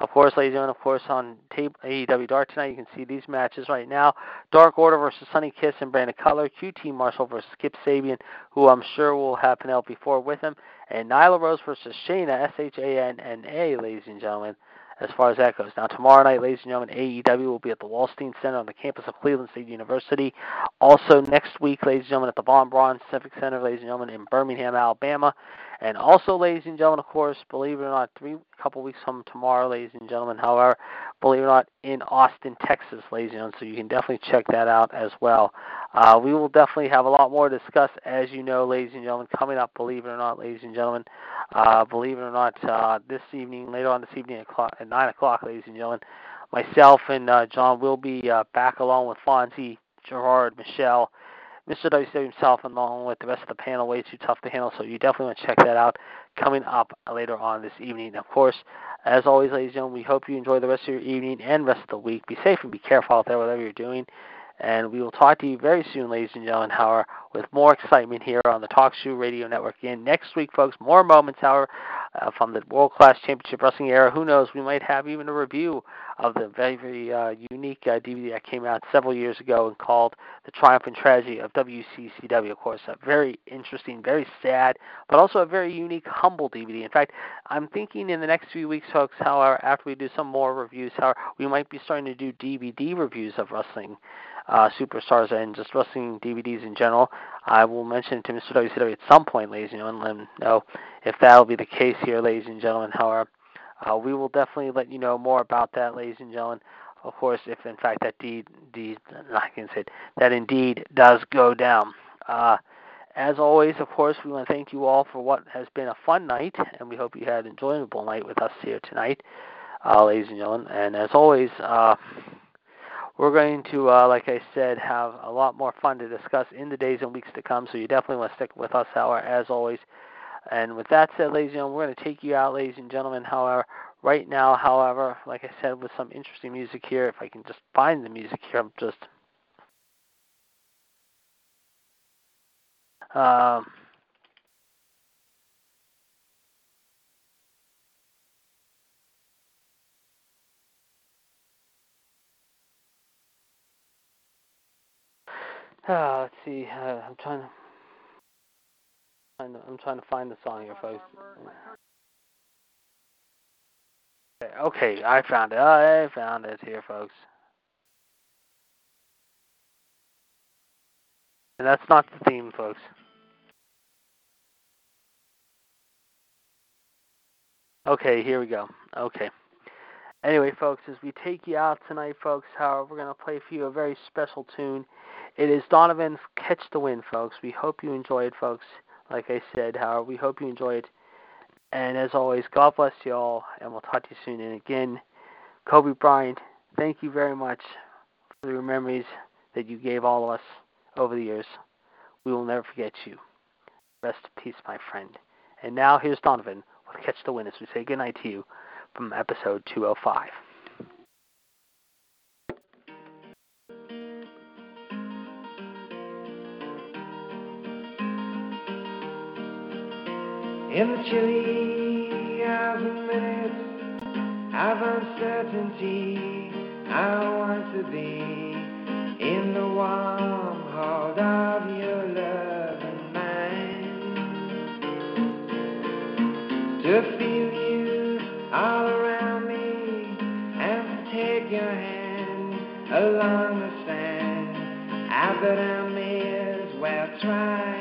Of course, ladies and gentlemen, of course, on tape AEW Dark tonight, you can see these matches right now: Dark Order versus Sonny Kiss and Brandon Cutler, QT Marshall versus Kip Sabian, who I'm sure will have Penelope Ford with him, and Nyla Rose versus Shanna, S H A N N A, ladies and gentlemen. As far as that goes. Now, tomorrow night, ladies and gentlemen, AEW will be at the Wolstein Center on the campus of Cleveland State University. Also, next week, ladies and gentlemen, at the Von Braun Civic Center, ladies and gentlemen, in Birmingham, Alabama. And also, ladies and gentlemen, of course, believe it or not, three couple weeks from tomorrow, ladies and gentlemen, however, believe it or not, in Austin, Texas, ladies and gentlemen. So you can definitely check that out as well. Uh, we will definitely have a lot more to discuss, as you know, ladies and gentlemen, coming up, believe it or not, ladies and gentlemen. Uh, believe it or not, uh, this evening, later on this evening at, clock, at 9 o'clock, ladies and gentlemen, myself and uh, John will be uh, back along with Fonzie, Gerard, Michelle, Mr. WCW himself, along with the rest of the panel, way too tough to handle. So you definitely want to check that out coming up later on this evening. Of course, as always, ladies and gentlemen, we hope you enjoy the rest of your evening and rest of the week. Be safe and be careful out there, whatever you're doing. And we will talk to you very soon, ladies and gentlemen, however, with more excitement here on the TalkShoe Radio Network. Again, next week, folks, more moments, however, uh, from the World Class Championship Wrestling era. Who knows? We might have even a review of the very, very uh, unique uh, DVD that came out several years ago and called The Triumph and Tragedy of WCCW. Of course, a very interesting, very sad, but also a very unique, humble DVD. In fact, I'm thinking in the next few weeks, folks, however, after we do some more reviews, however, we might be starting to do DVD reviews of wrestling uh, superstars and just wrestling DVDs in general. I will mention it to Mr. WCW at some point, ladies and gentlemen, let him know if that'll be the case here, ladies and gentlemen. However, uh, we will definitely let you know more about that, ladies and gentlemen. Of course, if in fact that deed, deed (laughs) I can say that indeed does go down. Uh, as always, of course, we want to thank you all for what has been a fun night, and we hope you had an enjoyable night with us here tonight, uh, ladies and gentlemen. And as always, uh, we're going to, uh, like I said, have a lot more fun to discuss in the days and weeks to come. So you definitely want to stick with us, however, as always. And with that said, ladies and gentlemen, we're going to take you out, ladies and gentlemen. However, right now, however, like I said, with some interesting music here, if I can just find the music here, I'm just. Um, Uh, let's see. Uh, I'm trying to. I'm trying to find the song here, folks. Okay, I found it. I found it here, folks. And that's not the theme, folks. Okay, here we go. Okay. Anyway, folks, as we take you out tonight, folks, however, we're going to play for you a very special tune. It is Donovan's Catch the Wind, folks. We hope you enjoy it, folks. Like I said, however, we hope you enjoy it. And as always, God bless you all, and we'll talk to you soon. And again, Kobe Bryant, thank you very much for the memories that you gave all of us over the years. We will never forget you. Rest in peace, my friend. And now here's Donovan with Catch the Wind as we say goodnight to you from episode 205. In the chilly hours and minutes of uncertainty, I want to be in the warm hold of your love and mine. To feel you all around me and to take your hand along the sand. I bet I may as well try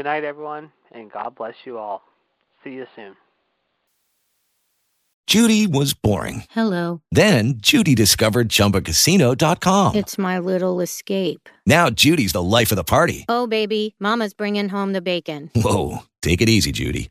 Good night, everyone, and God bless you all. See you soon. Judy was boring. Hello. Then Judy discovered ChumbaCasino.com. It's my little escape. Now Judy's the life of the party. Oh, baby, Mama's bringing home the bacon. Whoa, take it easy, Judy.